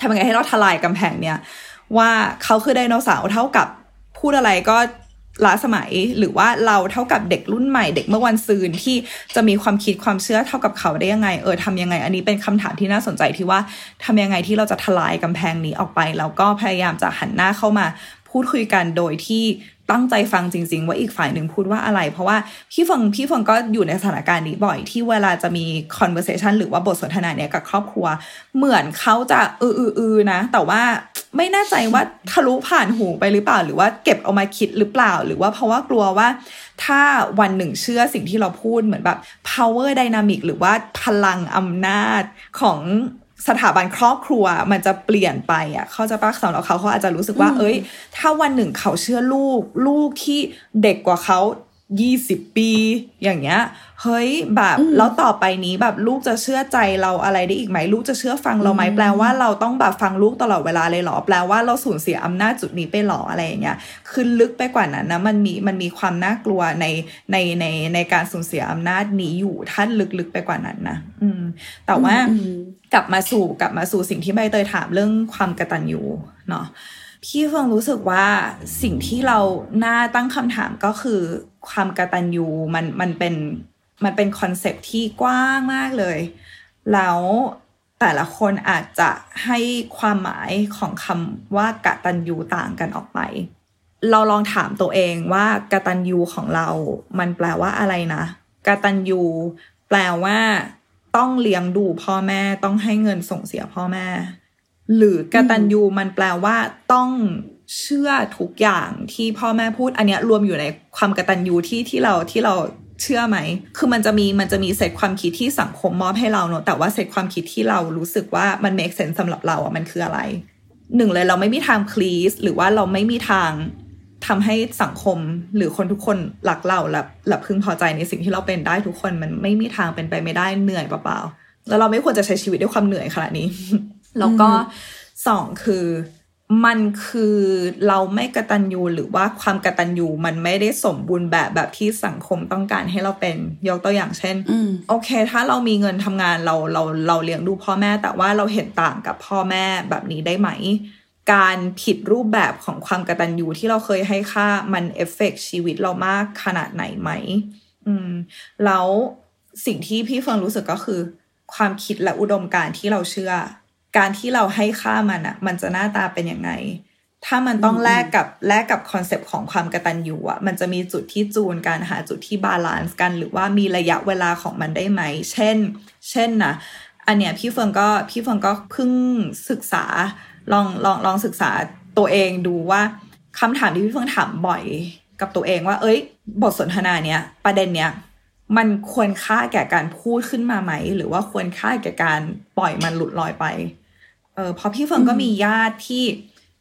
ทำยังไงให้เราทลายกำแพงเนี่ย ว่าเขาคือไดโนเสาร์เท่ากับพูดอะไรก็ล้าสมัยหรือว่าเราเท่ากับเด็กรุ่นใหม่เด็กเมื่อวันซืนที่จะมีความคิดความเชื่อเท่ากับเขาได้ยังไง เออทำยังไง อันนี้เป็นคำถามที่น่าสนใจที่ว่าทำยังไงที่เราจะทลายกำแพงนี้ออกไป แล้วก็พยายามจะหันหน้าเข้ามาพูดคุยกันโดยที่ ตั้งใจฟังจริง ๆ ว่าอีกฝ่ายหนึ่งพูดว่าอะไร เพราะว่าพี่ฟงพี่ฟงก็อยู่ในสถานการณ์นี้บ่อยที่เวลาจะมี conversation หรือว่าบทสนทนาเนี้ยกับครอบครัว เหมือนเขาจะอืออือนะ แต่ว่าไม่แน่ใจว่าทะลุผ่านหูไปหรือเปล่า หรือว่าเก็บเอามาคิดหรือเปล่า หรือว่าเพราะว่ากลัวว่า ถ้าวันหนึ่งเชื่อสิ่งที่เราพูดเหมือนแบบ power dynamic หรือว่าพลังอำนาจของ สถาบันครอบครัวมันจะเปลี่ยนไปอะเขาจะปักสำหรับเขาเขาอาจจะรู้สึกว่า เอ้ย ถ้าวันหนึ่งเขาเชื่อลูก ลูกที่เด็กกว่าเขายี่สิบปี อย่างเงี้ย เฮ้ยแบบแล้วต่อไปนี้แบบลูกจะเชื่อใจเราอะไรได้อีกไหมลูกจะเชื่อฟังเราไหมแปลว่าเราต้องแบบฟังลูกตลอดเวลาเลยเหรอ แปลว่าเราสูญเสียอำนาจจุดนี้ไปหรออะไรอย่างเงี้ยคือลึกไปกว่านั้นนะมันมีมันมีความน่ากลัวในในในในการสูญเสียอำนาจนี้อยู่ท่านลึกๆไปกว่านั้นนะอืม แต่ว่า กลับมาสู่กลับมาสู่สิ่งที่ใบเตยถามเรื่องความกระตันยูเนาะพี่เฟิงรู้สึกว่าสิ่งที่เราน่าตั้งคำถามก็คือความกระตันยูมันมันเป็นมันเป็นคอนเซปที่กว้างมากเลย แล้วแต่ละคนอาจจะให้ความหมายของคำว่ากะตัญญูต่างกันออกไป เราลองถามตัวเองว่ากะตัญญูของเรา มันแปลว่าอะไรนะกะตัญญูแปลว่า ต้องเลี้ยงดูพ่อแม่ต้องให้เงินส่งเสียพ่อแม่ หรือกตัญญูมันแปลว่าต้องเชื่อทุกอย่างที่พ่อแม่พูด อันเนี้ยรวมอยู่ในความกตัญญูที่ที่เราที่เราเชื่อไหม คือมันจะมีมันจะมีเซตความคิดที่สังคมมอบให้เราเนอะแต่ว่าเซตความคิดที่เรารู้สึกว่ามัน make sense สำหรับเราอะมันคืออะไร หนึ่งเลยเราไม่มีทาง please หรือว่าเราไม่มีทาง ทำให้สังคมหรือคนทุกคนรักเราและและพึงพอใจในสิ่งที่เราเป็นได้ทุกคนมันไม่มีทางเป็นไปไม่ได้เหนื่อยเปล่าๆแล้วเราไม่ควรจะใช้ชีวิตด้วยความเหนื่อยขนาดนี้ แล้วก็สองคือมันคือเราไม่กระตันยูหรือว่าความกระตันยูมันไม่ได้สมบูรณ์แบบแบบที่สังคมต้องการให้เราเป็นยกตัวอย่างเช่นโอเค ถ้าเรามีเงินทำงานเราเราเราเลี้ยงดูพ่อแม่ แต่ว่าเราเห็นต่างกับพ่อแม่แบบนี้ได้ไหม การผิดรูปแบบของความกระตันยูที่เราเคยให้ค่ามัน affect ชีวิตเรามากขนาดไหนไหม อืม แล้วสิ่งที่พี่เฟิงรู้สึกก็คือ ความคิดและอุดมการณ์ที่เราเชื่อ การที่เราให้ค่ามันอะมันจะหน้าตาเป็นยังไง ถ้ามันต้องแลกกับแลกกับ concept ของความกตัญญูอะมันจะมีจุดที่จูนกันหาจุดที่ balance กัน หรือว่ามีระยะเวลาของมันได้ไหม เช่น เช่นนะอันเนี้ยพี่เฟิงก็พี่เฟิงก็เพิ่งศึกษา ลองลองลองศึกษาตัวเองดูว่าคำถามที่พี่เฟิงถามบ่อยกับตัวเองว่า เอ้ย บทสนทนาเนี้ยประเด็นเนี้ยมันควรค่าแก่การพูดขึ้นมาไหม หรือว่าควรค่าแก่การปล่อยมันหลุดลอยไป เออพอพี่เฟิงก็มีญาติที่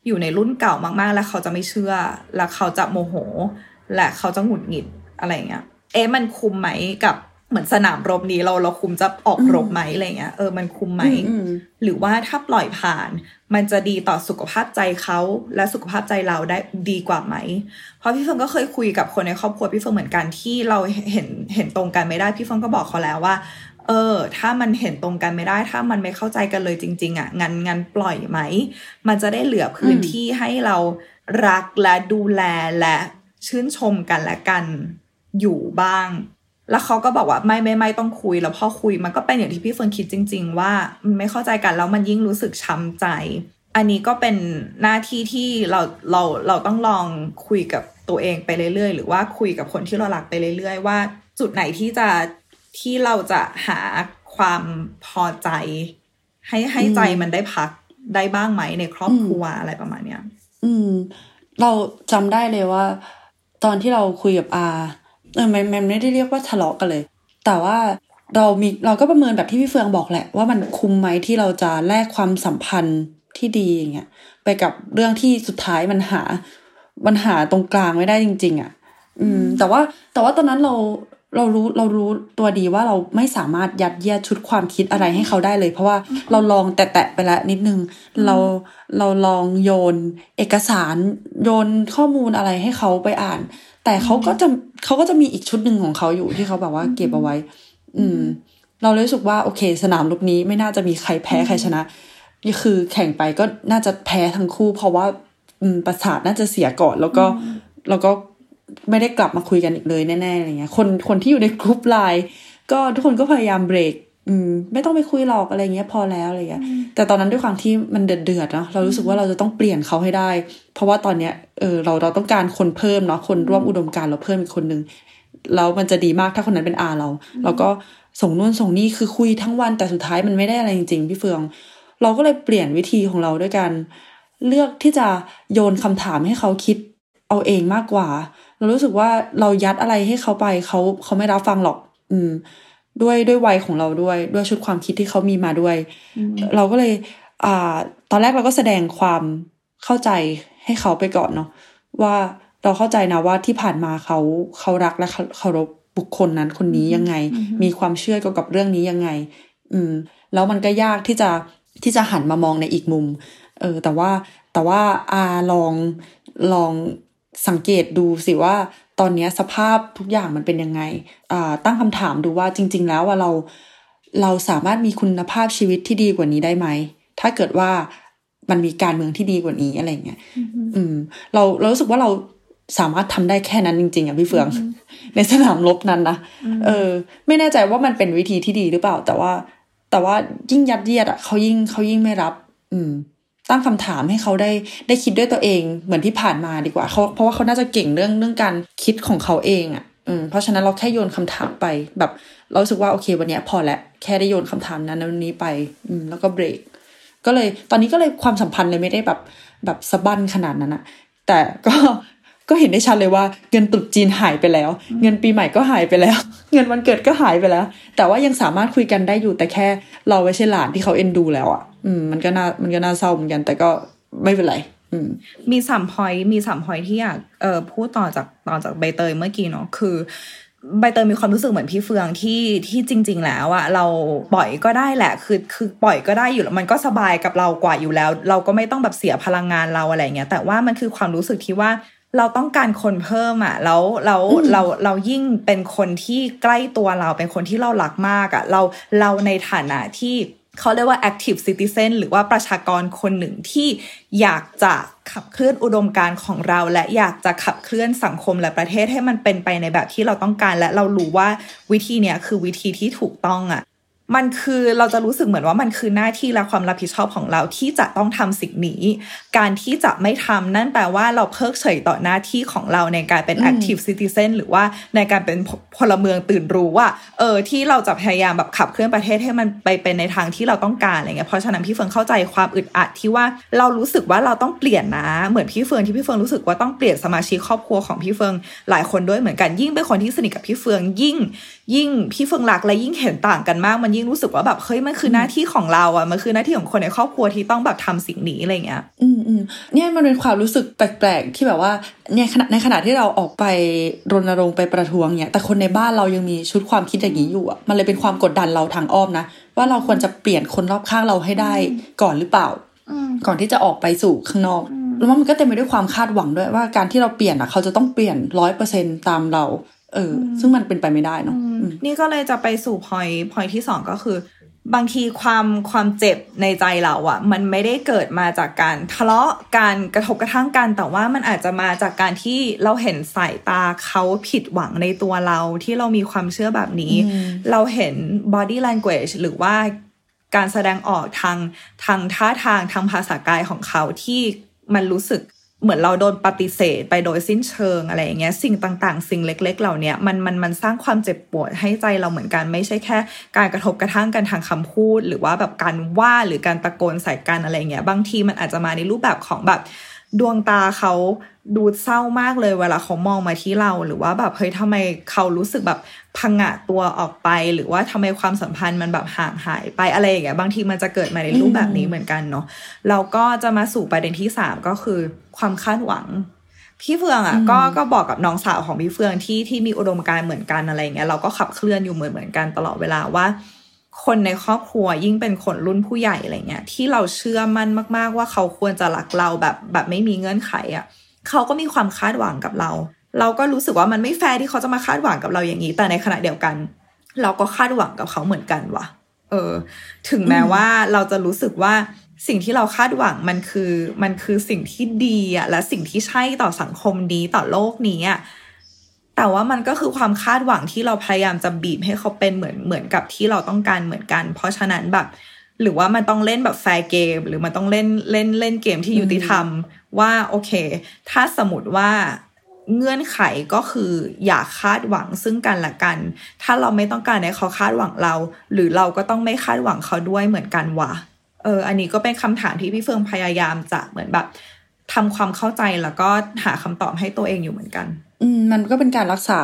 อยู่ในรุ่นเก่ามากๆ แล้วเขาจะไม่เชื่อ แล้วเขาจะโมโห และเขาจะหงุดหงิดอะไรเงี้ย เอ๊ะมันคุมไหมกับ เหมือนสนามรบนี้เราเราคุมจะออกรบไหมอะไรเงี้ยเออมันคุมไหม หรือว่าถ้าปล่อยผ่าน มันจะดีต่อสุขภาพใจเขาและสุขภาพใจเราได้ดีกว่าไหม เพราะพี่เฟิงก็เคยคุยกับคนในครอบครัวพี่เฟิงเหมือนกันที่เราเห็นเห็นตรงกันไม่ได้พี่เฟิงก็บอกเขาแล้วว่า เออ ถ้ามันเห็นตรงกันไม่ได้ ถ้ามันไม่เข้าใจกันเลยจริง ๆ อะงั้นงั้นปล่อยไหม มันจะได้เหลือพื้นที่ให้เรารักและดูแลและชื่นชมกันและกันอยู่บ้าง แล้วเขาก็บอกว่าไม่ไม่ไม่ต้องคุย แล้วพอคุยมันก็เป็นอย่างที่พี่เฟิร์นคิดจริง ๆ ว่ามันไม่เข้าใจกันแล้วมันยิ่งรู้สึกช้าใจ อันนี้ก็เป็นหน้าที่ที่เราเราเราต้องลองคุยกับตัวเองไปเรื่อยๆ หรือว่าคุยกับคนที่เราหลักไปเรื่อยๆ ว่าจุดไหนที่จะที่เราจะหาความพอใจ ให้ให้ใจมันได้พักได้บ้างไหมในครอบครัวอะไรประมาณเนี้ย อืม เราจำได้เลยว่า ตอนที่เราคุยกับอา เออมันมันไม่ได้เรียกว่าทะเลาะกันเลย แต่ว่าเรามีเราก็ประเมินแบบที่พี่เฟืองบอกแหละ ว่ามันคุ้มไหมที่เราจะแลกความสัมพันธ์ที่ดีอย่างเงี้ยไปกับเรื่องที่สุดท้ายมันหามันหาตรงกลางไม่ได้จริง ๆอะ อืม แต่ว่าแต่ว่าตอนนั้นเราเรารู้เรารู้ตัวดีว่าเราไม่สามารถยัดเยียดชุดความคิดอะไรให้เขาได้เลย เพราะว่าเราลองแตะๆไปแล้วนิดนึง เราเราลองโยน เอกสารโยนข้อมูลอะไรให้เขาไปอ่าน แต่เขาก็จะเขาก็จะมีอีกชุดหนึ่งของเขาอยู่ที่เขาแบบว่าเก็บเอาไว้ อืม เราเลยรู้สึกว่าโอเค สนามรบนี้ไม่น่าจะมีใครแพ้ใครชนะนี่คือแข่งไปก็น่าจะแพ้ทั้งคู่ เพราะว่าอืมประสาทน่าจะเสียก่อน แล้วก็แล้วก็ไม่ได้กลับมาคุยกันอีกเลยแน่ๆอะไรเงี้ย คนคนที่อยู่ในกรุ๊ปไลน์ก็ทุกคนก็พยายามเบรก อืม ไม่ต้องไปคุยหรอกอะไรเงี้ยพอแล้วอะไรเงี้ย แต่ตอนนั้นด้วยความที่มันเดือดเดือดเนาะเรารู้สึกว่าเราจะต้องเปลี่ยนเขาให้ได้ เพราะว่าตอนเนี้ยเออเราเราต้องการคนเพิ่มเนาะคนร่วมอุดมการณ์เราเพิ่มอีกคนนึงแล้วมันจะดีมากถ้าคนนั้นเป็นอาเรา เราก็ส่งนู่นส่งนี่คือคุยทั้งวันแต่สุดท้ายมันไม่ได้อะไรจริงๆพี่เฟือง เราก็เลยเปลี่ยนวิธีของเราด้วยการเลือกที่จะโยนคำถามให้เขาคิดเอาเองมากกว่า เรารู้สึกว่าเรายัดอะไรให้เขาไปเขาเขาไม่รับฟังหรอก อืม ด้วยด้วยวัยของเราด้วย ด้วยชุดความคิดที่เขามีมาด้วย เราก็เลยอ่าตอนแรกเราก็แสดงความเข้าใจให้เขาไปก่อนเนาะว่าเราเข้าใจนะว่าที่ผ่านมาเขาเขารักและเคารพบุคคลนั้นคนนี้ยังไง มีความเชื่อเกี่ยวกับเรื่องนี้ยังไง อืม แล้วมันก็ยากที่จะที่จะหันมามองในอีกมุม เออ แต่ว่าแต่ว่าอาลองลอง สังเกตดูสิว่าตอนนี้สภาพทุกอย่างมันเป็นยังไงอ่าตั้งคำถามดูว่าจริง ๆ แล้วว่าเราเราสามารถมีคุณภาพชีวิตที่ดีกว่านี้ได้ไหม ถ้าเกิดว่ามันมีการเมืองที่ดีกว่านี้อะไรเงี้ย อืม เราเรารู้สึกว่าเราสามารถทำได้แค่นั้นจริง ๆอะพี่เฟือง ในสนามรบนั้นนะเออ ไม่แน่ใจว่ามันเป็นวิธีที่ดีหรือเปล่า แต่ว่า แต่ว่ายิ่งยัดเยียดอะเขายิ่งเขายิ่งไม่รับ อืม ตั้งคำถามให้เขาได้ได้คิดด้วยตัวเอง เหมือนที่ผ่านมาดีกว่าเขาเพราะว่าเขาน่าจะเก่งเรื่องเรื่องการคิดของเขาเองอะอืมเพราะฉะนั้นเราแค่โยนคำถามไปแบบ เราสึกว่าโอเค วันนี้พอแล้วแค่ได้โยนคำถามนั้นวันนี้ไป อืมแล้วก็เบรกก็เลยตอนนี้ก็เลยความสัมพันธ์เลยไม่ได้แบบแบบสะบั้นขนาดนั้นอะแต่ก็ก็เห็นได้ชัดเลยว่าเงินตรุษจีนหายไปแล้ว เงินปีใหม่ก็หายไปแล้ว เงินวันเกิดก็หายไปแล้ว แต่ว่ายังสามารถคุยกันได้อยู่แต่แค่เราไม่ใช่หลานที่เขาเอ็นดูแล้วอะ อืมมันก็น่ามันก็น่าเศร้าเหมือนกันแต่ก็ไม่เป็นไรอืมมีสามพอยมีสามพอยที่อยากเอ่อพูดต่อจากต่อจากใบเตยเมื่อกี้เนาะคือใบเตยมีความรู้สึกเหมือนพี่เฟืองที่ที่จริง ๆ แล้วอะเราปล่อยก็ได้แหละ คือคือปล่อยก็ได้อยู่แล้วมันก็สบายกับเรากว่าอยู่แล้ว เราก็ไม่ต้องแบบเสียพลังงานเราอะไรเงี้ยแต่ว่ามันคือความรู้สึกที่ว่าเราต้องการคนเพิ่มอะแล้วแล้วเราเรายิ่งเป็นคนที่ใกล้ตัวเราเป็นคนที่เรารักมากอะ เราเราในฐานะที่ เขาเรียกว่า active citizen หรือว่าประชากรคนหนึ่งที่อยากจะขับเคลื่อนอุดมการณ์ของเรา และอยากจะขับเคลื่อนสังคมและประเทศให้มันเป็นไปในแบบที่เราต้องการ และเรารู้ว่าวิธีเนี้ยคือวิธีที่ถูกต้องอะ มันคือเราจะรู้สึกเหมือนว่ามันคือหน้าที่และความรับผิดชอบของเราที่จะต้องทำสิ่งนี้ การที่จะไม่ทำนั่นแปลว่าเราเพิกเฉยต่อหน้าที่ของเราในการเป็น active citizen หรือว่าในการเป็นพลเมืองตื่นรู้ว่าเออที่เราจะพยายามแบบขับเคลื่อนประเทศให้มันไปเป็นในทางที่เราต้องการอะไรเงี้ยเพราะฉะนั้นพี่เฟิงเข้าใจความอึดอัดที่ว่าเรารู้สึกว่าเราต้องเปลี่ยนนะเหมือนพี่เฟิงที่พี่เฟิงรู้สึกว่าต้องเปลี่ยนสมาชิกครอบครัวของพี่เฟิงหลายคนด้วยเหมือนกันยิ่งเป็นคนที่สนิทกับพี่เฟิงยิ่ง ยิ่งพี่เฟิงรักและยิ่งเห็นต่างกันมาก มันยิ่งรู้สึกว่าแบบเฮ้ยมันคือหน้าที่ของเราอะมันคือหน้าที่ของคนในครอบครัวที่ต้องแบบทำสิ่งนี้อะไรเงี้ย อืมอืมเนี่ยมันเป็นความรู้สึกแปลกๆที่แบบว่าเนี่ยขณะในขณะที่เราออกไปรณรงค์ไปประท้วงเนี่ย แต่คนในบ้านเรายังมีชุดความคิดอย่างนี้อยู่อะมันเลยเป็นความกดดันเราทางอ้อมนะว่าเราควรจะเปลี่ยนคนรอบข้างเราให้ได้ก่อนหรือเปล่าก่อนที่จะออกไปสู่ข้างนอกแล้วมันก็เต็มไปด้วยความคาดหวังด้วยว่าการที่เราเปลี่ยนอะเขาจะต้องเปลี่ยนร้อยเปอร์เซ็นตามเรา เออ ซึ่งมันเป็นไปไม่ได้เนาะนี่ก็เลยจะไปสู่พอยพอยที่สองก็คือ บางทีความความเจ็บในใจเราอะ่ะ มันไม่ได้เกิดมาจากการทะเลาะการกระทบกระทั่งกัน แต่ว่ามันอาจจะมาจากการที่เราเห็นสายตาเขาผิดหวังในตัวเราที่เรามีความเชื่อแบบนี้ เราเห็น body language หรือว่าการแสดงออกทางทางท่าทางทางภาษากายของเขาที่มันรู้สึก เหมือนเราโดนปฏิเสธไปโดยสิ้นเชิงอะไรอย่างเงี้ยสิ่งต่างๆ สิ่งเล็ก ๆ เหล่านี้มันมันมันสร้างความเจ็บปวดให้ใจเราเหมือนกันไม่ใช่แค่ การกระทบกระทั่งกันทางคำพูด หรือว่าแบบการว่าหรือการตะโกนใส่กันอะไรเงี้ยบางทีมันอาจจะมาในรูปแบบของแบบ ดวงตาเขาดูเศร้ามากเลยเวลาเขามองมาที่เราหรือว่าแบบเฮ้ยทำไมเขารู้สึกแบบพังงะตัวออกไป หรือว่าทำไมความสัมพันธ์มันแบบห่างหายไปอะไรอย่างเงี้ยบางทีมันจะเกิดมาในรูปแบบนี้เหมือนกันเนาะเราก็จะมาสู่ประเด็นที่สามก็คือความคาดหวังพี่เฟืองอะก็ก็บอกกับน้องสาวของพี่เฟืองที่ที่มีอุดมการณ์เหมือนกันอะไรเงี้ยเราก็ขับเคลื่อนอยู่เหมือนเหมือนกันตลอดเวลาว่า คนในครอบครัวยิ่งเป็นคนรุ่นผู้ใหญ่อะไรเงี้ยที่เราเชื่อมั่นมากๆ ว่าเขาควรจะรักเราแบบแบบไม่มีเงื่อนไขอะเขาก็มีความคาดหวังกับเรา เราก็รู้สึกว่ามันไม่แฟร์ที่เขาจะมาคาดหวังกับเราอย่างนี้ แต่ในขณะเดียวกัน เราก็คาดหวังกับเขาเหมือนกันว่ะเออ ถึงแม้ว่าเราจะรู้สึกว่าสิ่งที่เราคาดหวังมันคือมันคือสิ่งที่ดีอะและสิ่งที่ใช่ต่อสังคมนี้ต่อโลกนี้อะ แต่ว่ามันก็คือความคาดหวังที่เราพยายามจะบีบให้เขาเป็นเหมือนเหมือนกับที่เราต้องการเหมือนกัน เพราะฉะนั้นแบบ หรือว่ามันต้องเล่นแบบแฟร์เกม หรือมันต้องเล่นเล่นเล่นเกมที่ยุติธรรม ว่าโอเค ถ้าสมมติว่าเงื่อนไขก็คืออย่าคาดหวังซึ่งกันและกัน ถ้าเราไม่ต้องการให้เขาคาดหวังเรา หรือเราก็ต้องไม่คาดหวังเขาด้วยเหมือนกันวะเออ อันนี้ก็เป็นคำถามที่พี่เฟิงพยายามจะเหมือนแบบทำความเข้าใจแล้วก็หาคำตอบให้ตัวเองอยู่เหมือนกันอื มมันก็เป็นการรักษา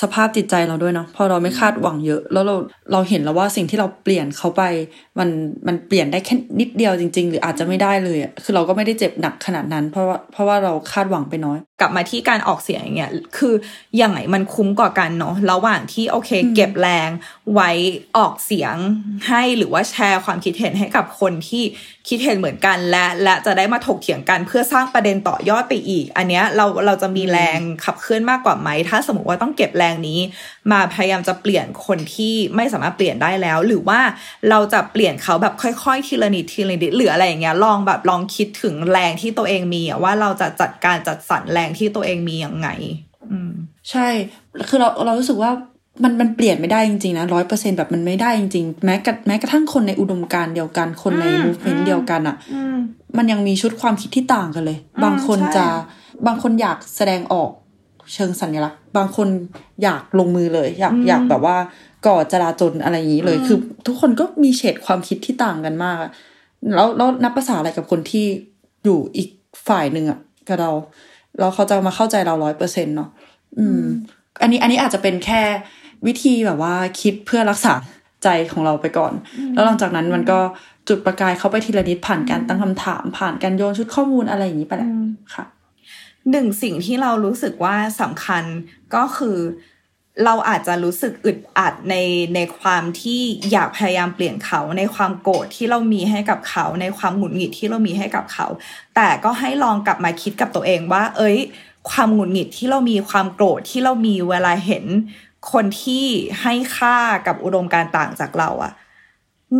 สภาพจิตใจเราด้วยเนาะพอเราไม่คาดหวังเยอะ แล้วเราเราเห็นแล้วว่าสิ่งที่เราเปลี่ยนเขาไป มันมันเปลี่ยนได้แค่นิดเดียวจริง ๆ หรืออาจจะไม่ได้เลยอะคือเราก็ไม่ได้เจ็บหนักขนาดนั้น เพราะว่าเพราะว่าเราคาดหวังไปน้อย กลับมาที่การออกเสียงอย่างเงี้ยคืออย่างไรมันคุ้มกว่ากันเนาะระหว่างที่โอเค เก็บแรงไว้ออกเสียงให้หรือว่าแชร์ความคิดเห็นให้กับคนที่ คิดเห็นเหมือนกันและและจะได้มาถกเถียงกันเพื่อสร้างประเด็นต่อยอดไปอีก อันเนี้ยเราเราจะมีแรงขับเคลื่อนมากกว่าไหม ถ้าสมมติว่าต้องเก็บแรงนี้ มาพยายามจะเปลี่ยนคนที่ไม่สามารถเปลี่ยนได้แล้ว หรือว่าเราจะเปลี่ยนเขาแบบค่อยๆทีละนิดทีละนิดหรืออะไรอย่างเงี้ยลองแบบลองคิดถึงแรงที่ตัวเองมีว่าเราจะจัดการจัดสรรแรงที่ตัวเองมียังไง อืม ใช่ คือเราเรารู้สึกว่า มันมันเปลี่ยนไม่ได้จริงๆนะร้อยเปอร์เซ็นแบบมันไม่ได้จริงๆแม้กระแม้กระทั่งคนในอุดมการณ์เดียวกันคนในอืมมูฟเมนอืต์มเดียวกันอะ่ะมันยังมีชุดความคิดที่ต่างกันเลย บางคนใช่จะบางคนอยากแสดงออกเชิงสัญลักษณ์ บางคนอยากลงมือเลย อยากอยากแบบว่าก่อจราจนอะไรอย่างนี้เลย คือ ทุกคนก็มีเฉดความคิดที่ต่างกันมากอะแล้วแล้วนับภาษาอะไรกับคนที่อยู่อีกฝ่ายหนึ่งอะกับเราแล้วเขาจะมาเข้าใจเราร้อยเปอร์เซ็นต์เนาะอืม อันนี้อันนี้อาจจะเป็นแค่ วิธีแบบว่าคิดเพื่อรักษาใจของเราไปก่อน แล้วหลังจากนั้นมันก็จุดประกายเขาไปทีละนิดผ่านการตั้งคำถาม ผ่านการโยนชุดข้อมูลอะไรอย่างนี้ไปแหละค่ะหนึ่งสิ่งที่เรารู้สึกว่าสำคัญก็คือเราอาจจะรู้สึกอึดอัดในในความที่อยากพยายามเปลี่ยนเขา ในความโกรธที่เรามีให้กับเขา ในความหงุดหงิดที่เรามีให้กับเขา แต่ก็ให้ลองกลับมาคิดกับตัวเองว่า เอ้ย ความหงุดหงิดที่เรามีความโกรธที่เรามีเวลาเห็น คนที่ให้ค่ากับอุดมการต่างจากเราอะ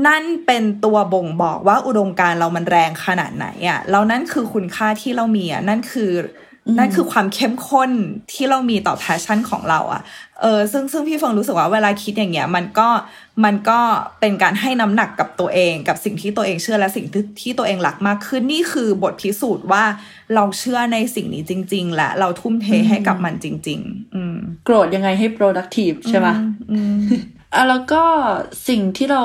นั่นเป็นตัวบ่งบอกว่าอุดมการเรามันแรงขนาดไหนอะแล้วนั่นคือคุณค่าที่เรามีอะนั่นคือ นั่นคือความเข้มข้นที่เรามีต่อแพชชั่นของเราอะ่ะเออซึ่งซึ่งพี่เฟงรู้สึกว่าเวลาคิดอย่างเงี้ยมันก็มันก็เป็นการให้น้ำหนักกับตัวเอง กับสิ่งที่ตัวเองเชื่อและสิ่งที่ที่ตัวเองรักมากขึ้นนี่คือบทพิสูจน์ว่าเราเชื่อในสิ่งนี้จริง ๆ และเราทุ่มเทให้กับมันจริง ๆ อืมโกรธยังไงให้ productive ใช่ไหมอืมอะแล้วก็สิ่งที่เรา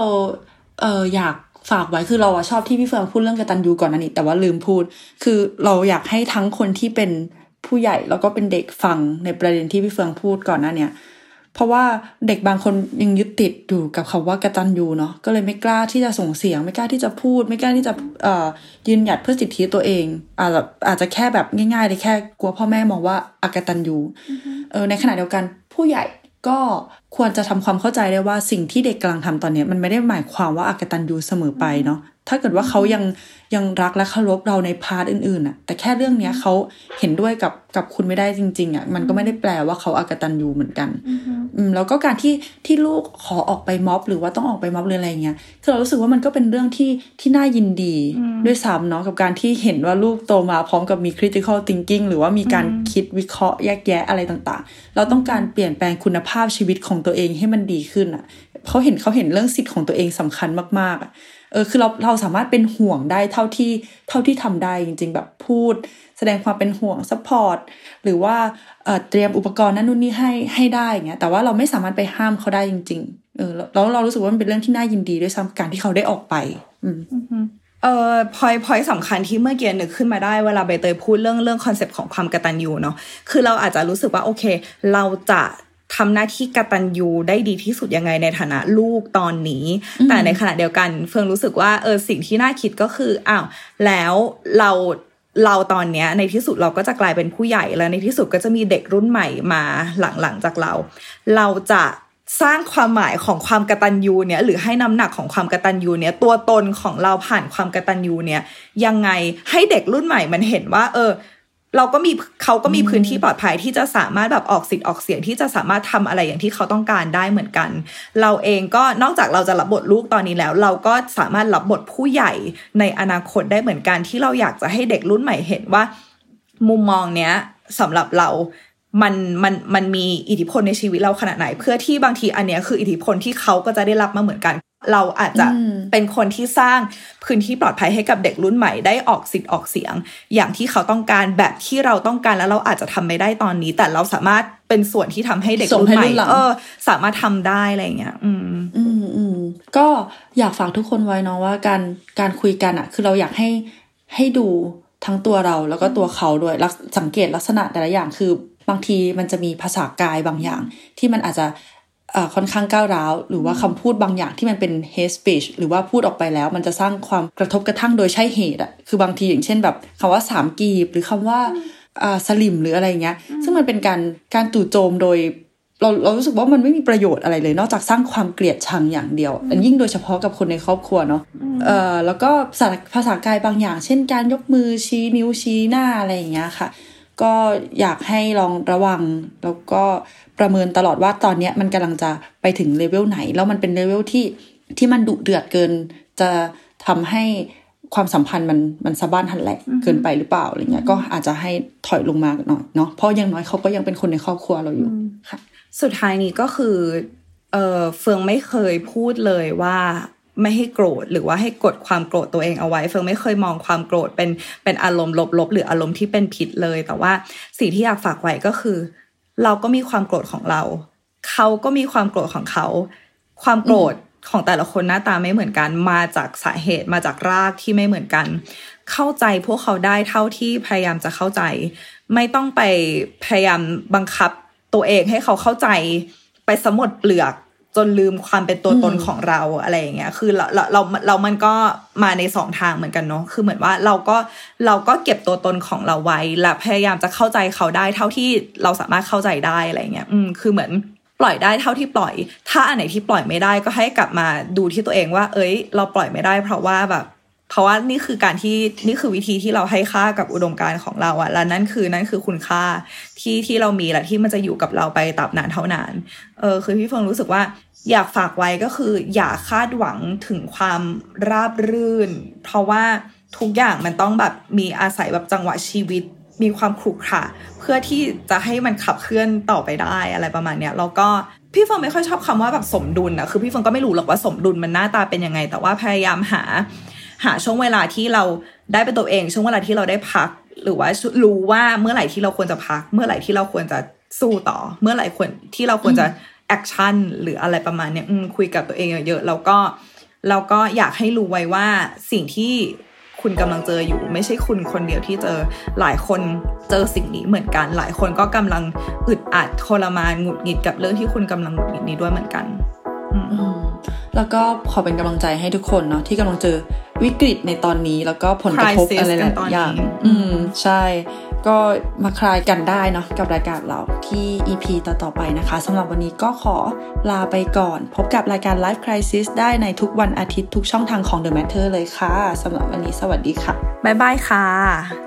เอออยาก ฝากไว้คือเราอะชอบที่พี่เฟิร์นพูดเรื่องกตัญญูก่อนนันนี่แต่ว่าลืมพูด คือเราอยากให้ทั้งคนที่เป็นผู้ใหญ่แล้วก็เป็นเด็กฟังในประเด็นที่พี่เฟืองพูดก่อนหน้าเนี่ยเพราะว่าเด็กบางคนยังยึดติดอยู่กับคำว่ากตัญญูเนาะก็เลยไม่กล้าที่จะส่งเสียง ไม่กล้าที่จะพูด ไม่กล้าที่จะเอ่อยืนหยัดเพื่อสิทธิตัวเอง อาจจะอาจจะแค่แบบง่ายๆเลยแค่กลัวพ่อแม่มองว่าอากตัญญูเออในขณะเดียวกันผู้ใหญ่ก็ ควรจะทำความเข้าใจได้ว่าสิ่งที่เด็กกำลังทำตอนเนี้ยมันไม่ได้หมายความว่าอากตัญญูเสมอไปเนาะถ้าเกิดว่าเขายังยังรักและเคารพเราในพาร์ทอื่นๆอะแต่แค่เรื่องเนี้ยเขาเห็นด้วยกับกับคุณไม่ได้จริง ๆอะมันก็ไม่ได้แปลว่าเขาอากตัญญูเหมือนกันอืมแล้วก็การที่ที่ลูกขอออกไปม็อบ หรือว่าต้องออกไปม็อบหรืออะไรเงี้ยคือเรารู้สึกว่ามันก็เป็นเรื่องที่ที่น่ายินดีด้วยซ้ำเนาะกับการที่เห็นว่าลูกโตมาพร้อมกับมี critical thinking หรือว่ามีการคิดวิเคราะห์แยกแยะอะไรต่างๆ เราต้องการเปลี่ยนแปลงคุณภาพชีวิตของตัวเองให้มันดีขึ้นอะเขาเห็นเขาเห็นเรื่องสิทธิ์ของตัวเองสำคัญมากๆอะเออคือเราเราสามารถเป็นห่วงได้เท่าที่เท่าที่ทำได้จริง ๆ แบบพูด แสดงความเป็นห่วง support หรือว่าเออเตรียมอุปกรณ์นั่นนู่นนี่ให้ให้ได้เงี้ยแต่ว่าเราไม่สามารถไปห้ามเขาได้จริง ๆ เออแล้วเรารู้สึกว่ามันเป็นเรื่องที่น่ายินดีด้วยซ้ำการที่เขาได้ออกไป อืมเอ่อพอยพอยสำคัญที่เมื่อกี้นึกขึ้นมาได้เวลาใบเตยพูดเรื่องเรื่อง concept ของความกตัญญูเนาะคือเราอาจจะรู้สึกว่าโอเค เราจะ ทำหน้าที่กตัญญูได้ดีที่สุดยังไงในฐานะลูกตอนนี้ แต่ในขณะเดียวกันเฟืองรู้สึกว่าเออสิ่งที่น่าคิดก็คืออ้าวแล้วเราเราตอนเนี้ยในที่สุดเราก็จะกลายเป็นผู้ใหญ่แล้วในที่สุดก็จะมีเด็กรุ่นใหม่มาหลังๆจากเรา เราจะสร้างความหมายของความกตัญญูเนี่ยหรือให้น้ำหนักของความกตัญญูเนี่ยตัวตนของเราผ่านความกตัญญูเนี่ยยังไงให้เด็กรุ่นใหม่มันเห็นว่า เออ เราก็มีเขาก็มีพื้นที่ปลอดภัยที่จะสามารถแบบออกสิทธิ์ออกเสียงที่จะสามารถทำอะไรอย่างที่เขาต้องการได้เหมือนกัน เราเองก็นอกจากเราจะรับบทลูกตอนนี้แล้ว เราก็สามารถรับบทผู้ใหญ่ในอนาคตได้เหมือนกัน ที่เราอยากจะให้เด็กรุ่นใหม่เห็นว่า มุมมองเนี้ยสำหรับเรามันมันมันมีอิทธิพลในชีวิตเราขนาดไหน เพื่อที่บางทีอันเนี้ยคืออิทธิพลที่เขาก็จะได้รับมาเหมือนกัน เราอาจจะอืมเป็นคนที่สร้างพื้นที่ปลอดภัยให้กับเด็กรุ่นใหม่ได้ออกสิทธิ์ออกเสียง อย่างที่เขาต้องการแบบที่เราต้องการแล้วเราอาจจะทำไม่ได้ตอนนี้ แต่เราสามารถเป็นส่วนที่ทำให้เด็กส่งรุ่นให้ใหม่รุ่นหลังเออสามารถทำได้อะไรอย่างเงี้ย อืมอืมอืมก็อยากฝากทุกคนไว้เนาะว่าการการคุยกันอะคือเราอยากให้ให้ดูทั้งตัวเราแล้วก็ตัวเขาด้วยลักสังเกตลักษณะแต่ละอย่างคือบางทีมันจะมีภาษากายบางอย่าง ที่มันอาจจะเอ่อ ค่อนข้างก้าวร้าว หรือว่าคำพูดบางอย่างที่มันเป็น hate speech หรือว่าพูดออกไปแล้ว มันจะสร้างความกระทบกระทั่งโดยใช่เหตุอะคือบางทีอย่างเช่นแบบคำว่าสามกีบ หรือคำว่าอ่าสลิมหรืออะไรอย่างเงี้ย ซึ่งมันเป็นการการจู่โจมโดยเราเรารู้สึกว่ามันไม่มีประโยชน์อะไรเลย นอกจากสร้างความเกลียดชังอย่างเดียว อันยิ่งโดยเฉพาะกับคนในครอบครัวเนาะเอ่อแล้วก็ภาษาภาษากายบางอย่าง เช่นการยกมือชี้นิ้วชี้หน้าอะไรอย่างเงี้ยค่ะ ก็อยากให้ลองระวังแล้วก็ ประเมินตลอดว่าตอนเนี้ยมันกำลังจะไปถึงเลเวลไหน แล้วมันเป็นเลเวลที่ที่มันดุเดือดเกิน จะทำให้ความสัมพันธ์มันมันสะบ้านหันแหลกเกินไปหรือเปล่าอะไรเงี้ยก็อาจจะให้ถอยลงมาหน่อยเนาะเพราะอยังน้อยเขาก็ยังเป็นคนในครอบครัวเราอยู่ค่ะ สุดท้ายนี้ก็คือเออเฟืองไม่เคยพูดเลยว่าไม่ให้โกรธหรือว่าให้กดความโกรธตัวเองเอาไว้ เฟืองไม่เคยมองความโกรธเป็นเป็นอารมณ์ลบๆหรืออารมณ์ที่เป็นผิดเลย แต่ว่าสิ่งที่อยากฝากไว้ก็คือ เราก็มีความโกรธของเรา เขาก็มีความโกรธของเขา ความโกรธของแต่ละคนหน้าตาไม่เหมือนกัน มาจากสาเหตุมาจากรากที่ไม่เหมือนกัน เข้าใจพวกเขาได้เท่าที่พยายามจะเข้าใจ ไม่ต้องไปพยายามบังคับตัวเองให้เขาเข้าใจไปสมดเปลือก จนลืมความเป็นตัวตนอืมของเราอะไรอย่างเงี้ย คือเราเราเราเรามันก็มาในสองทางเหมือนกันเนาะ คือเหมือนว่าเราก็เราก็เก็บตัวตนของเราไว้ และพยายามจะเข้าใจเขาได้เท่าที่เราสามารถเข้าใจได้อะไรเงี้ย อืม คือเหมือนปล่อยได้เท่าที่ปล่อย ถ้าอันไหนที่ปล่อยไม่ได้ก็ให้กลับมาดูที่ตัวเองว่า เอ้ย เราปล่อยไม่ได้ เพราะว่าแบบ เพราะว่านี่คือการที่นี่คือวิธีที่เราให้ค่ากับอุดมการณ์ของเราอะและนั่นคือนั่นคือคุณค่าที่ที่เรามีและที่มันจะอยู่กับเราไปตราบนานเท่านานเออคือพี่เฟิงรู้สึกว่าอยากฝากไว้ก็คือ อย่าคาดหวังถึงความราบรื่น เพราะว่าทุกอย่างมันต้องแบบมีอาศัยแบบจังหวะชีวิตมีความขรุขระเพื่อที่จะให้มันขับเคลื่อนต่อไปได้อะไรประมาณเนี้ยแล้วก็พี่เฟิงไม่ค่อยชอบคำว่าแบบสมดุลอะคือพี่เฟิงก็ไม่รู้หรอกว่าสมดุลมันหน้าตาเป็นยังไง แต่ว่าพยายามหา หาช่วงเวลาที่เราได้เป็นตัวเอง ช่วงเวลาที่เราได้พัก หรือว่ารู้ว่าเมื่อไหร่ที่เราควรจะพัก เมื่อไหร่ที่เราควรจะสู้ต่อ เมื่อไหร่ควรที่เราควรจะ action หรืออะไรประมาณเนี้ยคุยกับตัวเองเยอะๆแล้วก็แล้วก็อยากให้รู้ไว้ว่าสิ่งที่คุณกำลังเจออยู่ ไม่ใช่คุณคนเดียวที่เจอหลายคนเจอสิ่งนี้เหมือนกัน หลายคนก็กำลังอึดอัดทรมานหงุดหงิดกับเรื่องที่คุณกำลังหงุดหงิดนี้ด้วยเหมือนกัน แล้วก็ขอเป็นกำลังใจให้ทุกคนเนาะที่กำลังเจอวิกฤตในตอนนี้แล้วก็ผลกระทบ Crisis อะไรหกันลาตอนยนี้อย่าง อืม ใช่ ก็มาคลายกันได้เนาะกับรายการเราที่ EP ต่อ ๆ ไปนะคะสำหรับวันนี้ก็ขอลาไปก่อน พบกับรายการ Life Crisis ได้ในทุกวันอาทิตย์ทุกช่องทางของ The Matter เลยค่ะสำหรับวันนี้สวัสดีค่ะ บ๊ายบายค่ะ